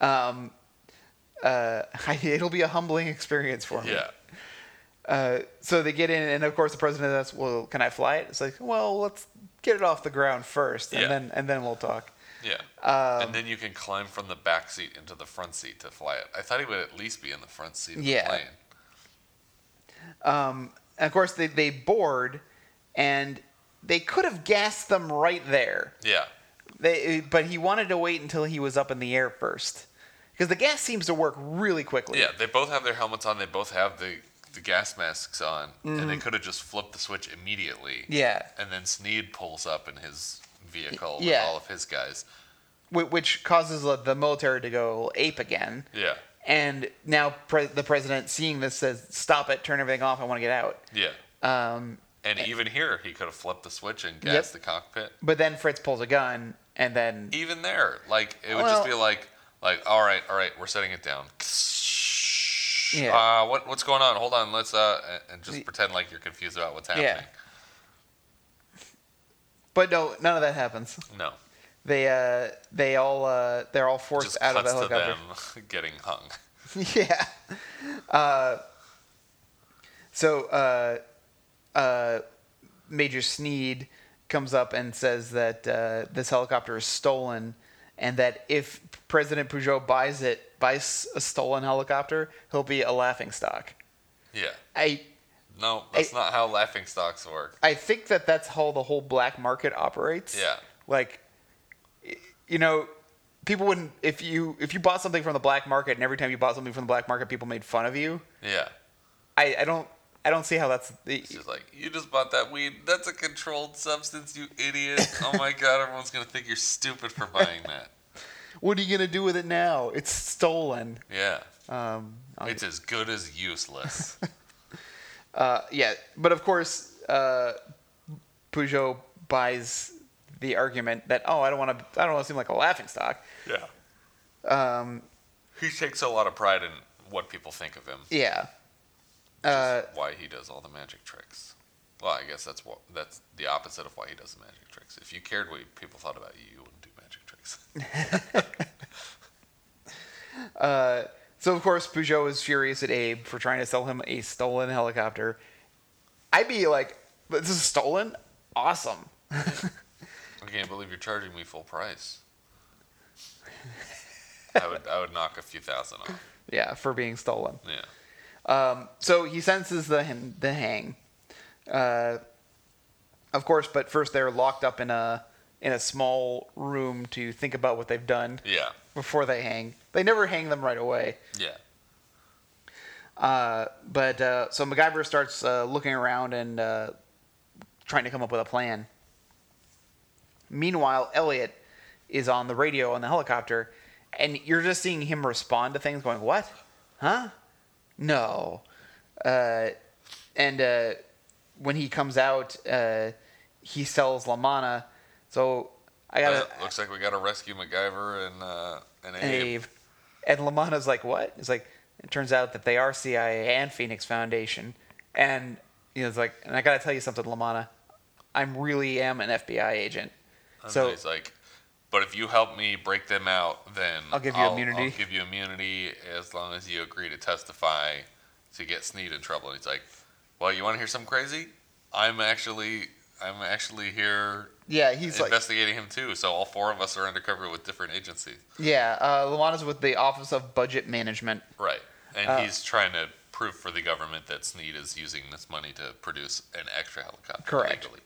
B: uh, (laughs) it'll be a humbling experience for me.
A: Yeah.
B: Uh, so they get in, and of course the president asks, "Well, can I fly it?" It's like, "Well, let's get it off the ground first, and
A: Yeah.
B: then and then we'll talk."
A: Yeah.
B: Um,
A: and then you can climb from the back seat into the front seat to fly it. I thought he would at least be in the front seat of
B: Yeah.
A: the plane.
B: Um, and of course they they board, and they could have gassed them right there.
A: Yeah.
B: They, but he wanted to wait until he was up in the air first, because the gas seems to work really quickly.
A: Yeah, they both have their helmets on. They both have the, the gas masks on. And
B: Mm-hmm.
A: they could have just flipped the switch immediately.
B: Yeah.
A: And then Sneed pulls up in his vehicle
B: Yeah.
A: with all of his guys.
B: Which causes the military to go ape again.
A: Yeah.
B: And now pre- the president, seeing this, says, "Stop it! Turn everything off! I want to get out."
A: Yeah.
B: Um,
A: And even here, he could have flipped the switch and
B: Yep.
A: the cockpit.
B: but then Fritz pulls a gun, and then
A: even there, like it would
B: Well-
A: just be like, like, all right, all right, we're setting it down.
B: Yeah.
A: Uh, what what's going on? Hold on, let's uh, and- just pretend like you're confused about what's happening. Yeah.
B: but no, none of that happens.
A: No,
B: They uh, they all uh, they're all forced
A: just
B: out of the
A: to
B: helicopter.
A: them (laughs) getting hung. (laughs)
B: yeah. Uh, so uh, uh, Major Sneed comes up and says that uh, this helicopter is stolen, and that if President Peugeot buys it, buys a stolen helicopter, he'll be a laughing stock.
A: Yeah,
B: I
A: no, that's
B: I-
A: not how laughing stocks work.
B: I think that that's how the whole black market operates.
A: Yeah.
B: Like, you know, people wouldn't if you if you bought something from the black market and every time you bought something from the black market, people made fun of you.
A: Yeah,
B: I, I don't I don't see how that's the
A: just like you just bought that weed. That's a controlled substance, you idiot. oh my (laughs) god, everyone's gonna think you're stupid for buying that.
B: what are you gonna do with it now? It's stolen.
A: Yeah,
B: Um,
A: it's as good as useless. (laughs)
B: uh, yeah, but of course, uh, Peugeot buys the argument that oh I don't want to I don't want to seem like a laughing stock.
A: yeah,
B: Um,
A: he takes a lot of pride in what people think of him.
B: yeah.
A: Which is
B: Uh,
A: why he does all the magic tricks. Well, I guess that's what that's the opposite of why he does the magic tricks. If you cared what people thought about you, you wouldn't do magic tricks. (laughs)
B: Uh, so of course Peugeot is furious at Abe for trying to sell him a stolen helicopter. I'd be like, "This is stolen? Awesome!" (laughs)
A: I can't believe you're charging me full price. I would I would knock a few thousand off. (laughs)
B: yeah, for being stolen.
A: Yeah.
B: Um, so he senses the the hang. Uh, of course, but first they're locked up in a in a small room to think about what they've done
A: Yeah.
B: before they hang. They never hang them right away.
A: Yeah.
B: Uh, but uh, so MacGyver starts uh, looking around and uh, trying to come up with a plan. Meanwhile, Elliot is on the radio on the helicopter, and you're just seeing him respond to things, going, "What? Huh? No." Uh, and uh, when he comes out, uh, he sells Lamana. So I got
A: Uh, looks like we got to rescue MacGyver and uh, and Abe.
B: Abe. And Lamana's like, what? It's like, it turns out that they are CIA and Phoenix Foundation. And, you know, it's like, and I got to tell you something, Lamana. I'm really am an FBI agent.
A: And
B: So-
A: he's like, but if you help me break them out, then
B: I'll give you immunity."
A: I'll give you immunity as long as you agree to testify to get Sneed in trouble. And he's like, well, you want to hear something crazy? I'm actually I'm actually here
B: Yeah, he's like,
A: investigating him too. So all four of us are undercover with different agencies.
B: yeah, uh, Lamana's with the Office of Budget Management.
A: Right. And
B: Uh,
A: he's trying to prove for the government that Sneed is using this money to produce an extra helicopter
B: Correct.
A: legally.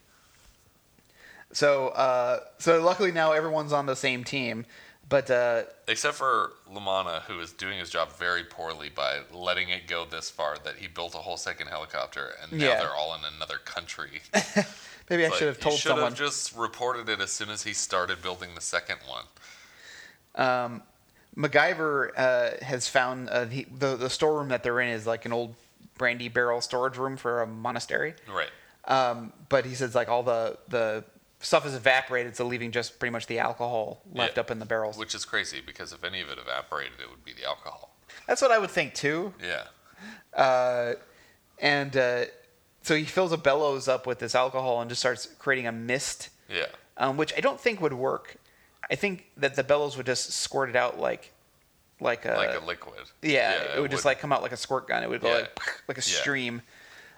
B: So, uh, so luckily now everyone's on the same team. But uh,
A: Except for Lamana, who is doing his job very poorly by letting it go this far that he built a whole second helicopter and now
B: Yeah.
A: they're all in another country. (laughs)
B: maybe I
A: Like,
B: should have told
A: he should
B: someone.
A: have just reported it as soon as he started building the second one.
B: um, MacGyver uh, has found uh, the, the the storeroom that they're in is like an old brandy barrel storage room for a monastery.
A: Right.
B: Um, but he says like all the the stuff is evaporated, so leaving just pretty much the alcohol left
A: Yeah.
B: up in the barrels.
A: Which is crazy because if any of it evaporated, it would be the alcohol.
B: That's what I would think too.
A: Yeah.
B: Uh, and uh, so he fills a bellows up with this alcohol and just starts creating a mist,
A: Yeah.
B: um, which I don't think would work. I think that the bellows would just squirt it out like like a,
A: like a liquid.
B: yeah, it, would just like come out like a squirt gun. It would go
A: Yeah.
B: like like a
A: Yeah.
B: stream.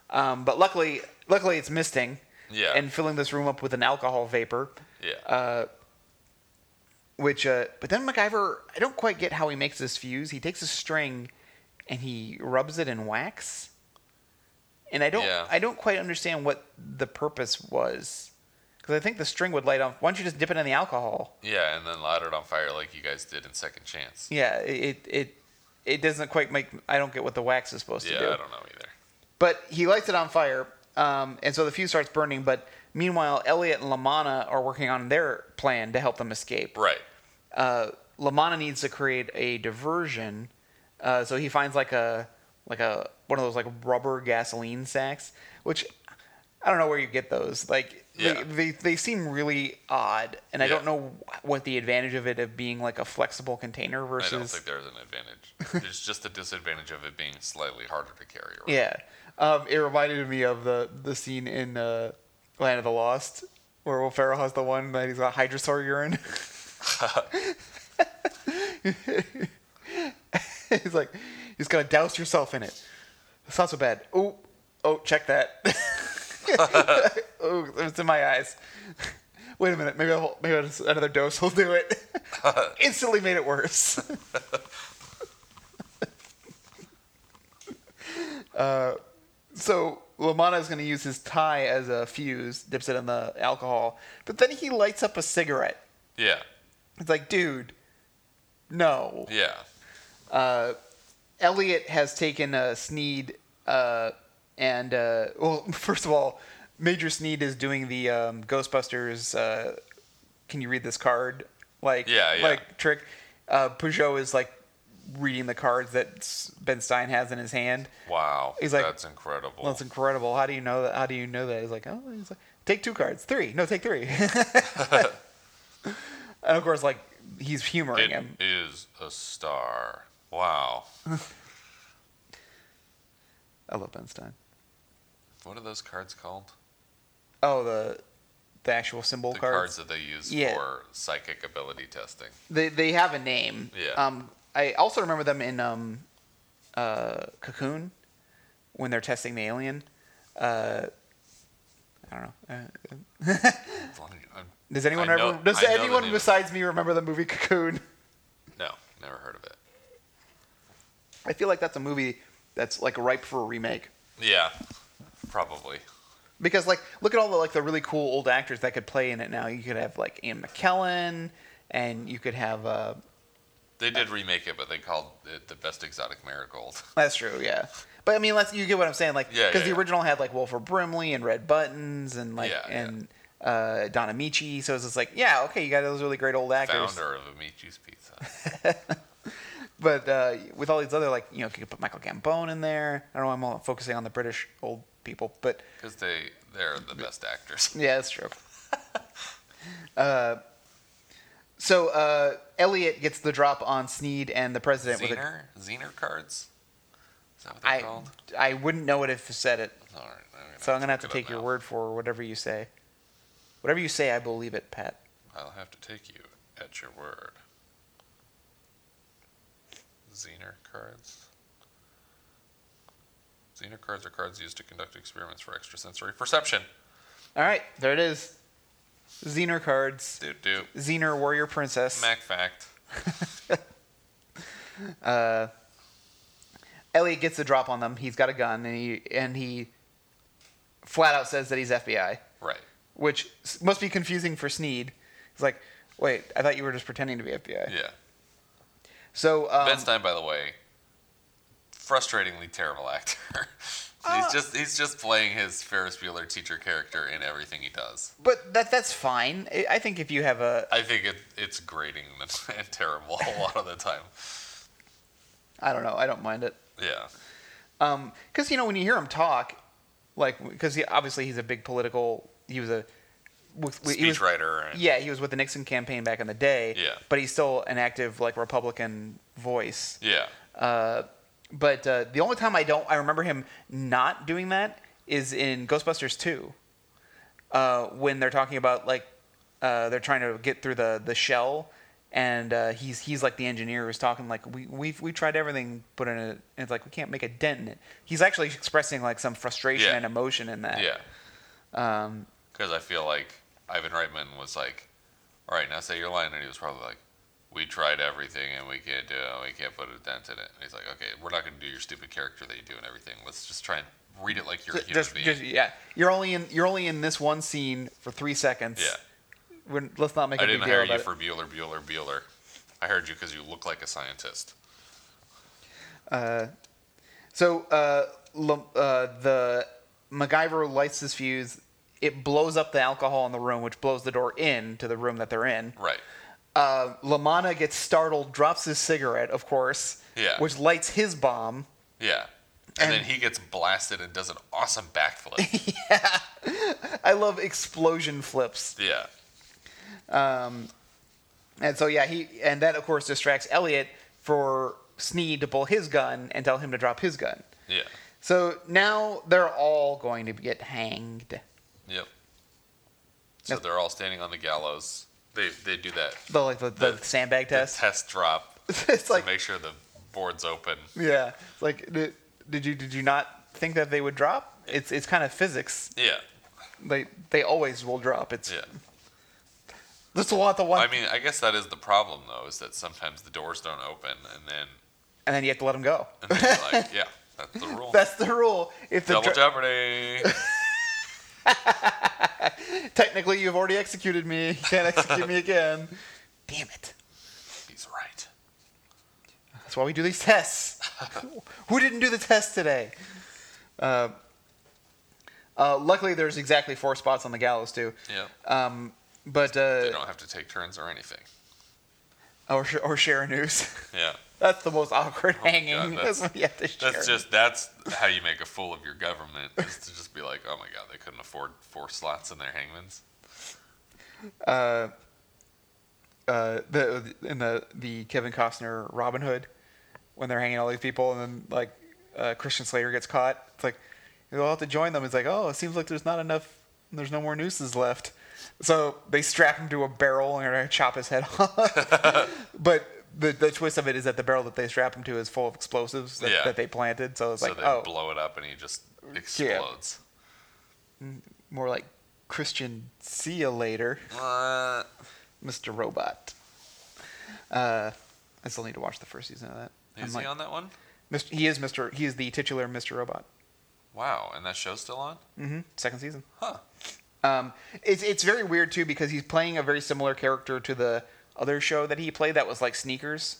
B: Um, but luckily, luckily it's misting
A: Yeah.
B: and filling this room up with an alcohol vapor.
A: yeah.
B: Uh, which, uh, but then MacGyver, I don't quite get how he makes this fuse. He takes a string and he rubs it in wax, and I don't,
A: Yeah.
B: I don't quite understand what the purpose was, because I think the string would light on. Why don't you just dip it in the alcohol?
A: yeah, and then light it on fire like you guys did in Second Chance.
B: Yeah, it, it, it doesn't quite make. I don't get what the wax is supposed
A: Yeah,
B: to do.
A: Yeah, I don't know either.
B: But he lights it on fire, um, and so the fuse starts burning. But meanwhile, Elliot and Lamana are working on their plan to help them escape.
A: Right.
B: uh, Lamana needs to create a diversion, uh, so he finds like a like a one of those like rubber gasoline sacks, which I don't know where you get those. Like
A: Yeah.
B: they, they they seem really odd, and I don't know what the advantage of it of being like a flexible container versus.
A: I don't think there's an advantage. (laughs) There's just the disadvantage of it being slightly harder to carry around.
B: yeah. Um, it reminded me of the the scene in uh, Land of the Lost where Will Ferrell has the one that he's got hydrosaur urine. (laughs) he's like, he's gonna douse yourself in it. It's not so bad. Oh, oh, check that. (laughs) oh, it's in my eyes. Wait a minute. Maybe I'll, maybe I'll another dose will do it. (laughs) Instantly made it worse. uh, Lamana is going to use his tie as a fuse, dips it in the alcohol, but then he lights up a cigarette.
A: Yeah.
B: It's like, dude, no.
A: Yeah.
B: Uh, Elliot has taken uh, Sneed, uh, and uh, well, (laughs) first of all, Major Sneed is doing the um, Ghostbusters. Uh, can you read this card? Like,
A: Yeah, yeah.
B: like trick. Uh, Peugeot is like reading the cards that Ben Stein has in his hand.
A: Wow.
B: He's like-
A: That's incredible.
B: That's incredible. How do you know that? How do you know that? He's like, oh, he's like, take two cards, three. No, take three. (laughs) and of course, like he's humoring
A: It
B: him.
A: is a star. Wow. (laughs)
B: I love Ben Stein.
A: What are those cards called?
B: Oh, the the actual symbol
A: The
B: cards.
A: cards that they use
B: Yeah.
A: for psychic ability testing.
B: They they have a name.
A: Yeah.
B: Um, I also remember them in um, uh, Cocoon when they're testing the alien. Uh, I don't know. Uh,
A: As long as- I'm- (laughs)
B: does anyone
A: I know-
B: ever? Does
A: I
B: anyone besides me remember the movie Cocoon?
A: No, never heard of it.
B: I feel like that's a movie that's like ripe for a remake.
A: Yeah, probably.
B: Because like, look at all the like the really cool old actors that could play in it now. You could have like Ian McKellen, and you could have. Uh,
A: They did remake it, but they called it the best exotic marigold. (laughs)
B: that's true, yeah. But I mean, let's you get what I'm saying, like,
A: Yeah,
B: because
A: yeah,
B: the
A: yeah.
B: original had like Wilford Brimley and Red Buttons and like
A: Yeah, yeah.
B: and uh, Don Ameche. So it's just like, yeah, okay, you got those really great old actors.
A: Founder of Amici's Pizza. (laughs)
B: But uh, with all these other like, you know, you could put Michael Gambon in there. I don't know. why I'm all focusing on the British old people, but
A: Because they, they're the best actors.
B: Yeah, that's true. (laughs) uh, so uh, Elliot gets the drop on Sneed and the president with a.
A: Zener? Zener cards? Is that what they're
B: I
A: called?
B: I wouldn't know it if it said it,
A: All right,
B: so I'm gonna have to
A: look it up
B: take your
A: now.
B: word for whatever you say. Whatever you say, I believe it, Pat.
A: I'll have to take you at your word. Zener cards. Zener cards are cards used to conduct experiments for extrasensory perception.
B: All right, there it is. Xener cards.
A: Do.
B: Xener Warrior Princess.
A: Mac fact. (laughs)
B: Uh, Elliot gets a drop on them. He's got a gun, and he and he flat out says that he's FBI.
A: Right.
B: which must be confusing for Sneed. He's like, wait, I thought you were just pretending to be FBI.
A: Yeah.
B: So, um,
A: ben Stein, by the way, frustratingly terrible actor. (laughs)
B: Uh,
A: he's just he's just playing his Ferris Bueller teacher character in everything he does.
B: but that that's fine. I- think if you have a,
A: I think it, it's grating (laughs) and, terrible a lot of the time.
B: I don't know, I don't mind it.
A: Yeah.
B: Um, because you know when you hear him talk, like, because he, obviously he's a big political. He was a with, he was-
A: Speechwriter.
B: Yeah, he was with the Nixon campaign back in the day.
A: Yeah.
B: But he's still an active like Republican voice.
A: Yeah.
B: Uh, but uh, the only time I don't I remember him not doing that is in Ghostbusters 2. Uh, when they're talking about like uh, they're trying to get through the the shell and uh, he's he's like the engineer who's talking like we we've we tried everything put in it and it's like we can't make a dent in it. He's actually expressing like some frustration
A: Yeah.
B: and emotion in that.
A: Yeah.
B: Um,
A: Because I feel like Ivan Reitman was like, all right, now say your line. And he was probably like, we tried everything and we can't do it. We can't put a dent in it. And he's like, okay, we're not going to do your stupid character that you do and everything. Let's just try and read it like you're a human
B: just,
A: being.
B: just yeah, you're only in you're only in this one scene for three seconds.
A: yeah.
B: We're, let's not make a
A: I
B: big
A: didn't
B: deal
A: hire
B: about
A: you
B: it.
A: for Bueller, Bueller, Bueller. I hired you because you look like a scientist.
B: So uh, L- uh, the MacGyver lights his fuse. It blows up the alcohol in the room, which blows the door in to the room that they're in.
A: Right.
B: Uh, Lamana gets startled, drops his cigarette, of course,
A: Yeah.
B: which lights his bomb.
A: Yeah. And,
B: And-
A: then he gets blasted and does an awesome backflip. (laughs) Yeah.
B: I love explosion flips.
A: yeah.
B: Um, And so yeah, he and that of course distracts Elliot for Sneed to pull his gun and tell him to drop his gun.
A: Yeah.
B: So now they're all going to get hanged.
A: Yep. So they're all standing on the gallows. They they do that
B: The like the, the,
A: The-
B: sandbag
A: the
B: test.
A: test drop (laughs)
B: it's
A: to
B: like
A: make sure the board's open.
B: Yeah, it's like did, did you did you not think that they would drop? It's it's kind of physics.
A: Yeah.
B: They they always will drop. It's
A: Yeah.
B: just a lot the one,
A: I mean, I guess that is the problem though, is that sometimes the doors don't open, and then
B: and then you have to let them go.
A: and then you're like, yeah, that's the (laughs) rule.
B: That's the rule. If the
A: Double
B: dr-
A: jeopardy. (laughs) (laughs)
B: technically you've already executed me, you can't execute me again. (laughs) Damn it!
A: He's right.
B: That's why we do these tests. (laughs) Who didn't do the test today? Uh, uh, luckily, there's exactly four spots on the gallows too.
A: Yeah.
B: Um, but
A: They
B: uh,
A: don't have to take turns or anything.
B: or sh- or share a news.
A: Yeah.
B: That's the most awkward
A: Oh
B: hanging.
A: God,
B: that's, (laughs)
A: that's-
B: when you have to share.
A: That's just that's how you make a fool of your government is to just be like, oh my god, they couldn't afford four slots in their hangmans.
B: uh, uh, the in the the Kevin Costner Robin Hood when they're hanging all these people and then like uh, Christian Slater gets caught. It's like you'll have to join them. It's like oh, it seems like there's not enough There's no more nooses left. So they strap him to a barrel and are gonna chop his head (laughs) off. (laughs) but the, the twist of it is that the barrel that they strap him to is full of explosives that,
A: Yeah.
B: that they planted. So it's
A: so
B: like,
A: they
B: oh,
A: blow it up and he just explodes.
B: more like Christian. See you later,
A: What?
B: Mr. Robot. Uh, I still need to watch the first season of that.
A: Is
B: I'm
A: he
B: like-
A: on that one?
B: Mr. He is Mr. He is the titular Mr. Robot.
A: Wow, and that show's still on?
B: Mm-hmm. Second season.
A: Huh.
B: Um, it's it's very weird too because he's playing a very similar character to the other show that he played that was like Sneakers,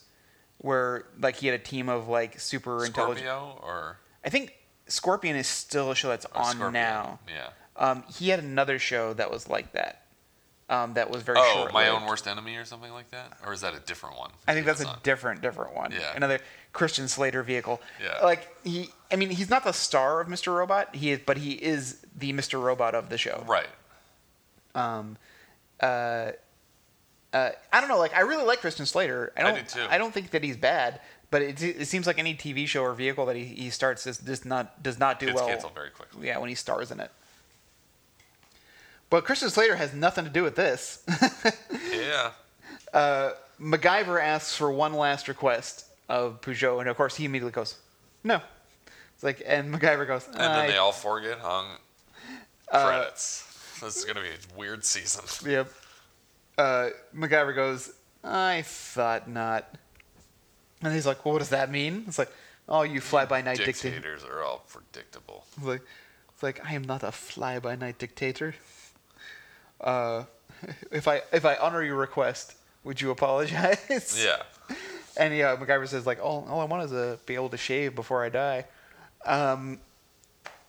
B: where like he had a team of like super intelligent.
A: Scorpio or,
B: I think Scorpion is still a show that's on
A: Scorpion?
B: now.
A: Yeah.
B: Um, he had another show that was like that. Um, that was very
A: Oh,
B: short.
A: my own worst enemy or something like that, or is that a different one?
B: I think that's a
A: on?
B: different, different one.
A: Yeah.
B: Another Christian Slater vehicle.
A: Yeah.
B: Like he, I mean, he's not the star of Mr. Robot. He is, but he is the Mr. Robot of the show.
A: right.
B: Um, uh, uh, I don't know. Like, I really like Christian Slater. I
A: I
B: don't.
A: do too.
B: I don't think that he's bad, but it, it seems like any TV show or vehicle that he, he starts is just not does not do
A: Gets
B: well.
A: canceled very quickly.
B: Yeah, when he stars in it. But Christian Slater has nothing to do with this. (laughs)
A: Yeah.
B: uh, MacGyver asks for one last request of Peugeot, and of course he immediately goes, "No." It's like, and MacGyver goes,
A: And then
B: "I-
A: they all four get hung.
B: Uh,
A: Credits. This is gonna be a weird season.
B: Yep. Uh, MacGyver goes, I thought not. And he's like, well, what does that mean? It's like, oh, you fly-by-night dictator.
A: Dictators are all predictable.
B: It's like, it's like, I am not a fly-by-night dictator. Uh, (laughs) if I if I honor your request, would you apologize?
A: Yeah. (laughs)
B: And yeah, MacGyver says like, all, all I want is to be able to shave before I die. Um,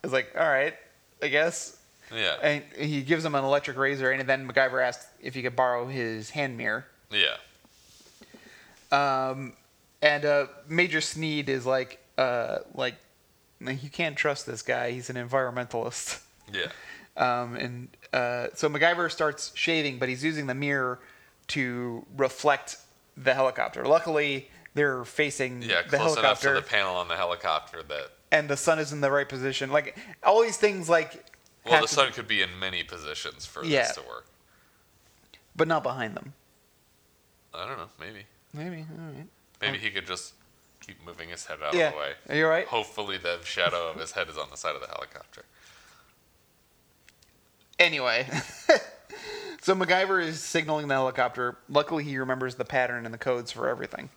B: it's like, all right, I guess.
A: Yeah.
B: And he gives him an electric razor, and then MacGyver asks if he could borrow his hand mirror.
A: Yeah.
B: Um, and uh, Major Sneed is like, uh, like, you can't trust this guy. He's an environmentalist.
A: Yeah. (laughs)
B: Um, and uh, so MacGyver starts shaving, but he's using the mirror to reflect the helicopter. Luckily, they're facing
A: Yeah.
B: the
A: Close enough to
B: helicopter,
A: the panel on the helicopter that.
B: and the sun is in the right position. Like all these things, like
A: Well, the sun could be in many positions for
B: Yeah.
A: this to work.
B: but not behind them.
A: I don't know. Maybe.
B: Maybe. All right.
A: Maybe he could just keep moving his head out
B: Yeah.
A: of the way.
B: Are you right?
A: Hopefully, the shadow of his head is on the side of the helicopter.
B: Anyway, (laughs) so MacGyver is signaling the helicopter. Luckily, he remembers the pattern and the codes for everything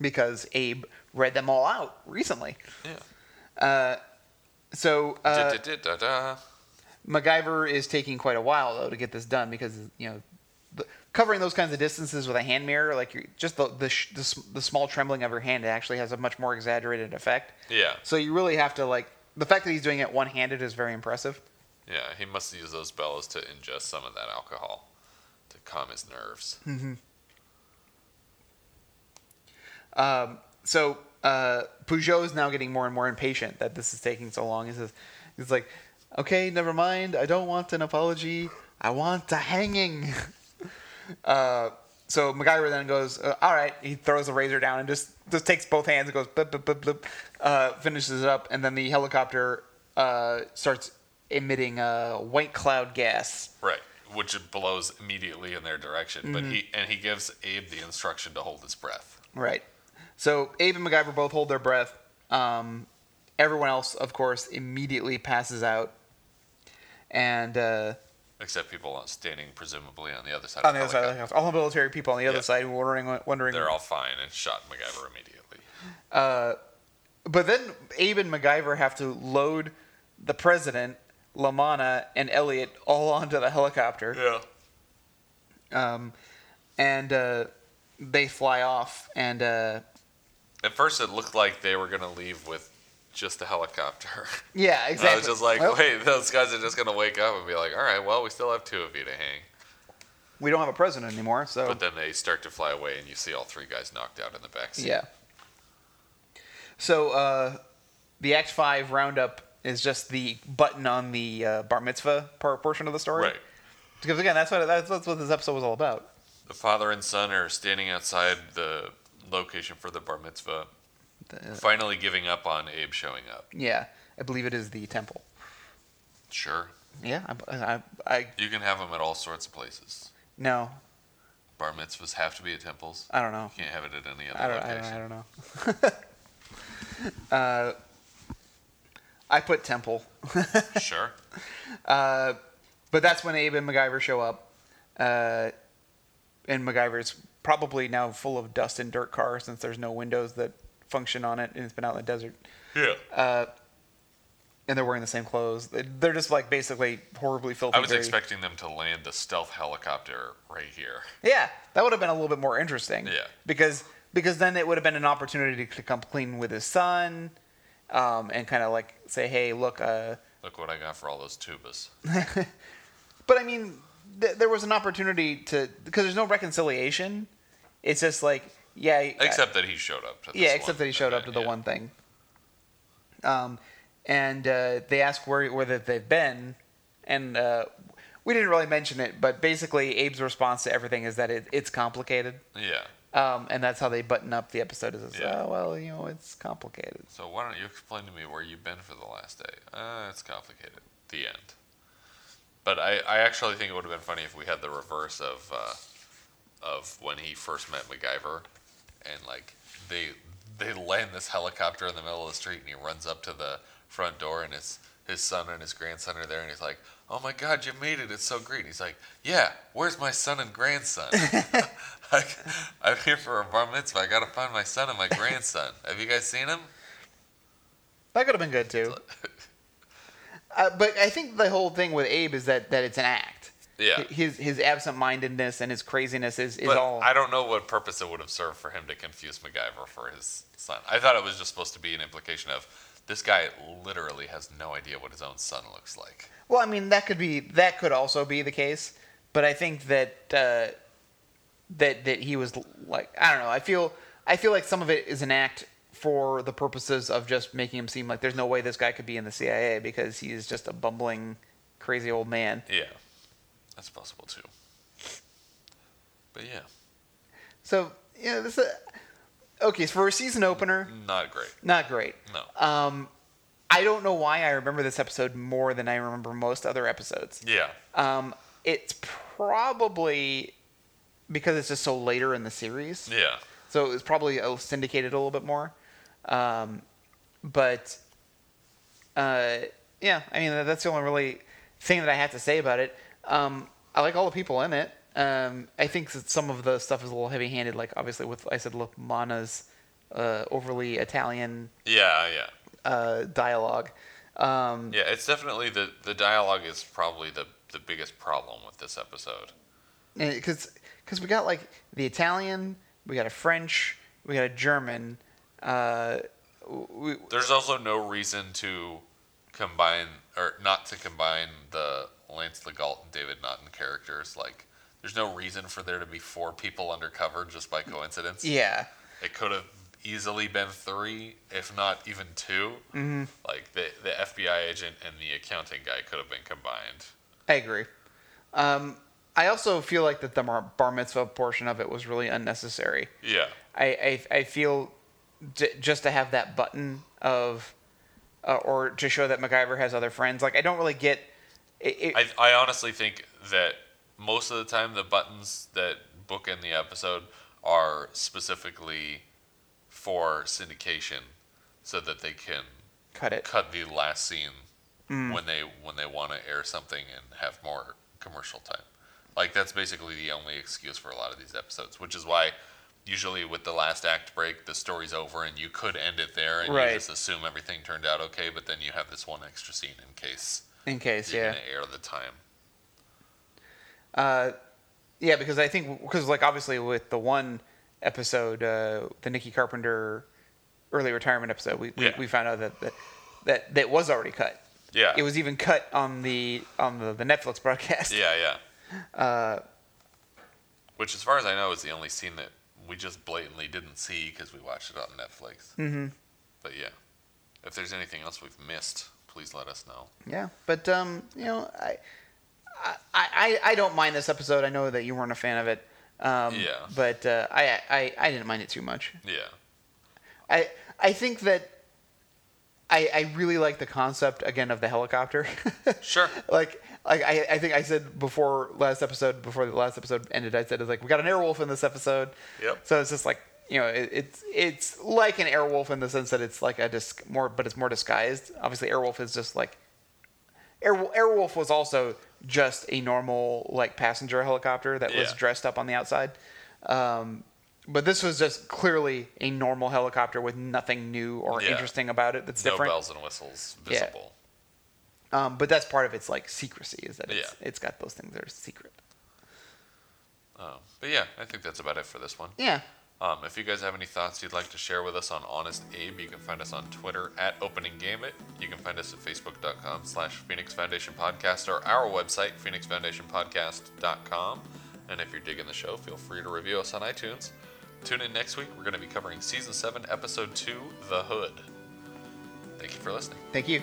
B: because Abe read them all out recently.
A: Yeah.
B: Uh, so uh,
A: Da-da-da-da-da.
B: MacGyver is taking quite a while though to get this done because you know the, covering those kinds of distances with a hand mirror, like you're, just the the, sh- the s- the small trembling of your hand actually has a much more exaggerated effect.
A: Yeah.
B: So you really have to like the fact that he's doing it one handed is very impressive.
A: Yeah. He must use those bellows to ingest some of that alcohol to calm his nerves.
B: Um, so uh, Peugeot is now getting more and more impatient that this is taking so long. He says, he's like, okay, never mind. I don't want an apology. I want a hanging. (laughs) uh, so MacGyver then goes, uh, all right. He throws the razor down and just, just takes both hands and goes, blip, blip, blip, blip, uh, finishes it up. And then the helicopter uh, starts emitting uh, white cloud gas.
A: Right. Which blows immediately in their direction, but
B: Mm-hmm.
A: he and he gives Abe the instruction to hold his breath.
B: Right. So Abe and MacGyver both hold their breath. Um, everyone else, of course, immediately passes out. And uh,
A: Except people standing presumably on the other side.
B: on
A: of
B: the other side of the house, all the military people on the other
A: Yeah.
B: side wondering, wondering.
A: They're all fine and shot MacGyver immediately.
B: Uh, but then Abe and MacGyver have to load the president, Lamana, and Elliot all onto the helicopter.
A: Yeah.
B: Um, and uh, they fly off. And uh,
A: At first, it looked like they were gonna leave with just the helicopter. (laughs)
B: yeah, exactly.
A: I was just like,
B: Well,
A: wait, those guys are just gonna wake up and be like, all right, well, we still have two of you to hang.
B: we don't have a president anymore, so
A: But then they start to fly away, and you see all three guys knocked out in the back seat.
B: Yeah. So uh, the Act Five roundup is just the button on the uh, bar mitzvah portion of the story.
A: Right.
B: Because again, that's what that's, that's what this episode was all about.
A: The father and son are standing outside the location for the bar mitzvah,
B: The-
A: finally giving up on Abe showing up.
B: yeah, I believe it is the temple.
A: Sure.
B: Yeah, I, I, I
A: You can have them at all sorts of places.
B: no,
A: Bar mitzvahs have to be at temples.
B: I don't know.
A: You can't have it at any
B: I
A: other
B: don't, I don't,
A: location.
B: I don't know. (laughs) uh, I put Temple, (laughs)
A: sure.
B: uh, but that's when Abe and MacGyver show up, uh, and MacGyver's probably now full of dust and dirt car since there's no windows that function on it, and it's been out in the desert.
A: Yeah.
B: Uh, and they're wearing the same clothes. They- They're just like basically horribly filthy.
A: I was expecting them to land the stealth helicopter right here.
B: Yeah, that would have been a little bit more interesting.
A: Yeah.
B: Because because then it would have been an opportunity to come clean with his son, um, and kind of like say, hey, look. Uh,
A: Look what I got for all those tubas. (laughs)
B: but I mean, th- there was an opportunity to because there's no reconciliation. It's just like yeah. I-
A: Except that he showed up to this
B: yeah, except that he showed up to the
A: yeah.
B: one thing. Um, and uh, they ask where where that they've been, and uh, we didn't really mention it, but basically Abe's response to everything is that it, it's complicated.
A: Yeah.
B: Um, and that's how they button up the episode. Is
A: Yeah.
B: oh well, you know, it's complicated.
A: So why don't you explain to me where you've been for the last day? Uh, it's complicated. The end. But I, I actually think it would have been funny if we had the reverse of uh, of when he first met MacGyver, and like they they land this helicopter in the middle of the street, and he runs up to the front door, and his his son and his grandson are there, and he's like, "Oh my God, you made it! It's so great!" And he's like, "Yeah, where's my son and grandson? (laughs) (laughs) like, I'm here for a bar mitzvah. I gotta find my son and my grandson. Have you guys seen him?"
B: That could have been good too. (laughs) Uh, but I think the whole thing with Abe is that, that it's an act.
A: Yeah.
B: His his absent-mindedness and his craziness is, is
A: But
B: all.
A: I don't know what purpose it would have served for him to confuse MacGyver for his son. I thought it was just supposed to be an implication of this guy literally has no idea what his own son looks like.
B: Well, I mean that could be that could also be the case, but I think that uh, that that he was like I don't know. I feel I feel like some of it is an act for the purposes of just making him seem like there's no way this guy could be in the CIA because he is just a bumbling, crazy old man.
A: Yeah, that's possible too. But yeah,
B: So yeah, this is okay. So for a season opener,
A: not great.
B: not great.
A: No.
B: Um, I don't know why I remember this episode more than I remember most other episodes.
A: Yeah,
B: Um, it's probably because it's just so later in the series.
A: yeah,
B: So it was probably uh, syndicated a little bit more. Um, but uh, yeah, I mean that's the only really thing that I have to say about it. Um, I like all the people in it. Um, I think that some of the stuff is a little heavy-handed, like obviously with I said, Lamana's uh, overly Italian
A: yeah, yeah,
B: uh, dialogue. Um,
A: yeah. It's definitely the the dialogue is probably the the biggest problem with this episode.
B: because because we got like the Italian, we got a French, we got a German. Uh, we,
A: There's also no reason to combine or not to combine the Lance LeGault and David Naughton characters. Like, there's no reason for there to be four people undercover just by coincidence.
B: yeah,
A: It could have easily been three, if not even 2 Mm-hmm. Like the the FBI agent and the accounting guy could have been combined.
B: I agree. Um, I also feel like that the bar bar mitzvah portion of it was really unnecessary.
A: Yeah,
B: I I, I feel j- just to have that button of, uh, or to show that MacGyver has other friends. Like I don't really get. It, it,
A: I I honestly think that most of the time the buttons that bookend the episode are specifically for syndication, so that they can
B: cut it.
A: cut the last scene mm. when they when they want to air something and have more commercial time. Like that's basically the only excuse for a lot of these episodes, which is why usually with the last act break the story's over and you could end it there and
B: Right.
A: you just assume everything turned out okay, but then you have this one extra scene in case
B: In case,
A: you're
B: yeah.
A: gonna air the time.
B: Uh, yeah, because I think because like obviously with the one episode, uh, the Nicky Carpenter early retirement episode, we, we,
A: Yeah.
B: we found out that that, that that was already cut.
A: Yeah.
B: It was even cut on the on the, the Netflix broadcast.
A: Yeah, yeah. (laughs)
B: Uh,
A: Which, as far as I know, is the only scene that we just blatantly didn't see because we watched it on Netflix.
B: Mm hmm
A: But yeah, if there's anything else we've missed, please let us know.
B: Yeah, but um, you know, I, I I I don't mind this episode. I know that you weren't a fan of it. Um,
A: Yeah.
B: But uh, I, I I didn't mind it too much.
A: Yeah.
B: I I think that I, I really like the concept again of the helicopter. (laughs)
A: Sure.
B: like like I, I think I said before last episode before the last episode ended I said it's like we got an airwolf in this episode.
A: Yep.
B: So it's just like you know it, it's it's like an airwolf in the sense that it's like a dis- more but it's more disguised. Obviously airwolf is just like Air, airwolf was also just a normal like passenger helicopter that was dressed up on the outside. Um, but this was just clearly a normal helicopter with nothing new or
A: Yeah.
B: interesting about it that's
A: no
B: different.
A: bells and whistles
B: Yeah.
A: visible.
B: Um, but that's part of its like secrecy is that it's,
A: Yeah.
B: it's got those things that are secret.
A: Um, but yeah, I think that's about it for this one.
B: Yeah.
A: Um, if you guys have any thoughts you'd like to share with us on Honest Abe, you can find us on Twitter at Opening Gambit. You can find us at Facebook.com slash Phoenix Foundation Podcast or our website, PhoenixFoundationPodcast.com. And if you're digging the show, feel free to review us on iTunes. Tune in next week. We're going to be covering Season 7, Episode 2, The Hood. Thank you for listening.
B: Thank you.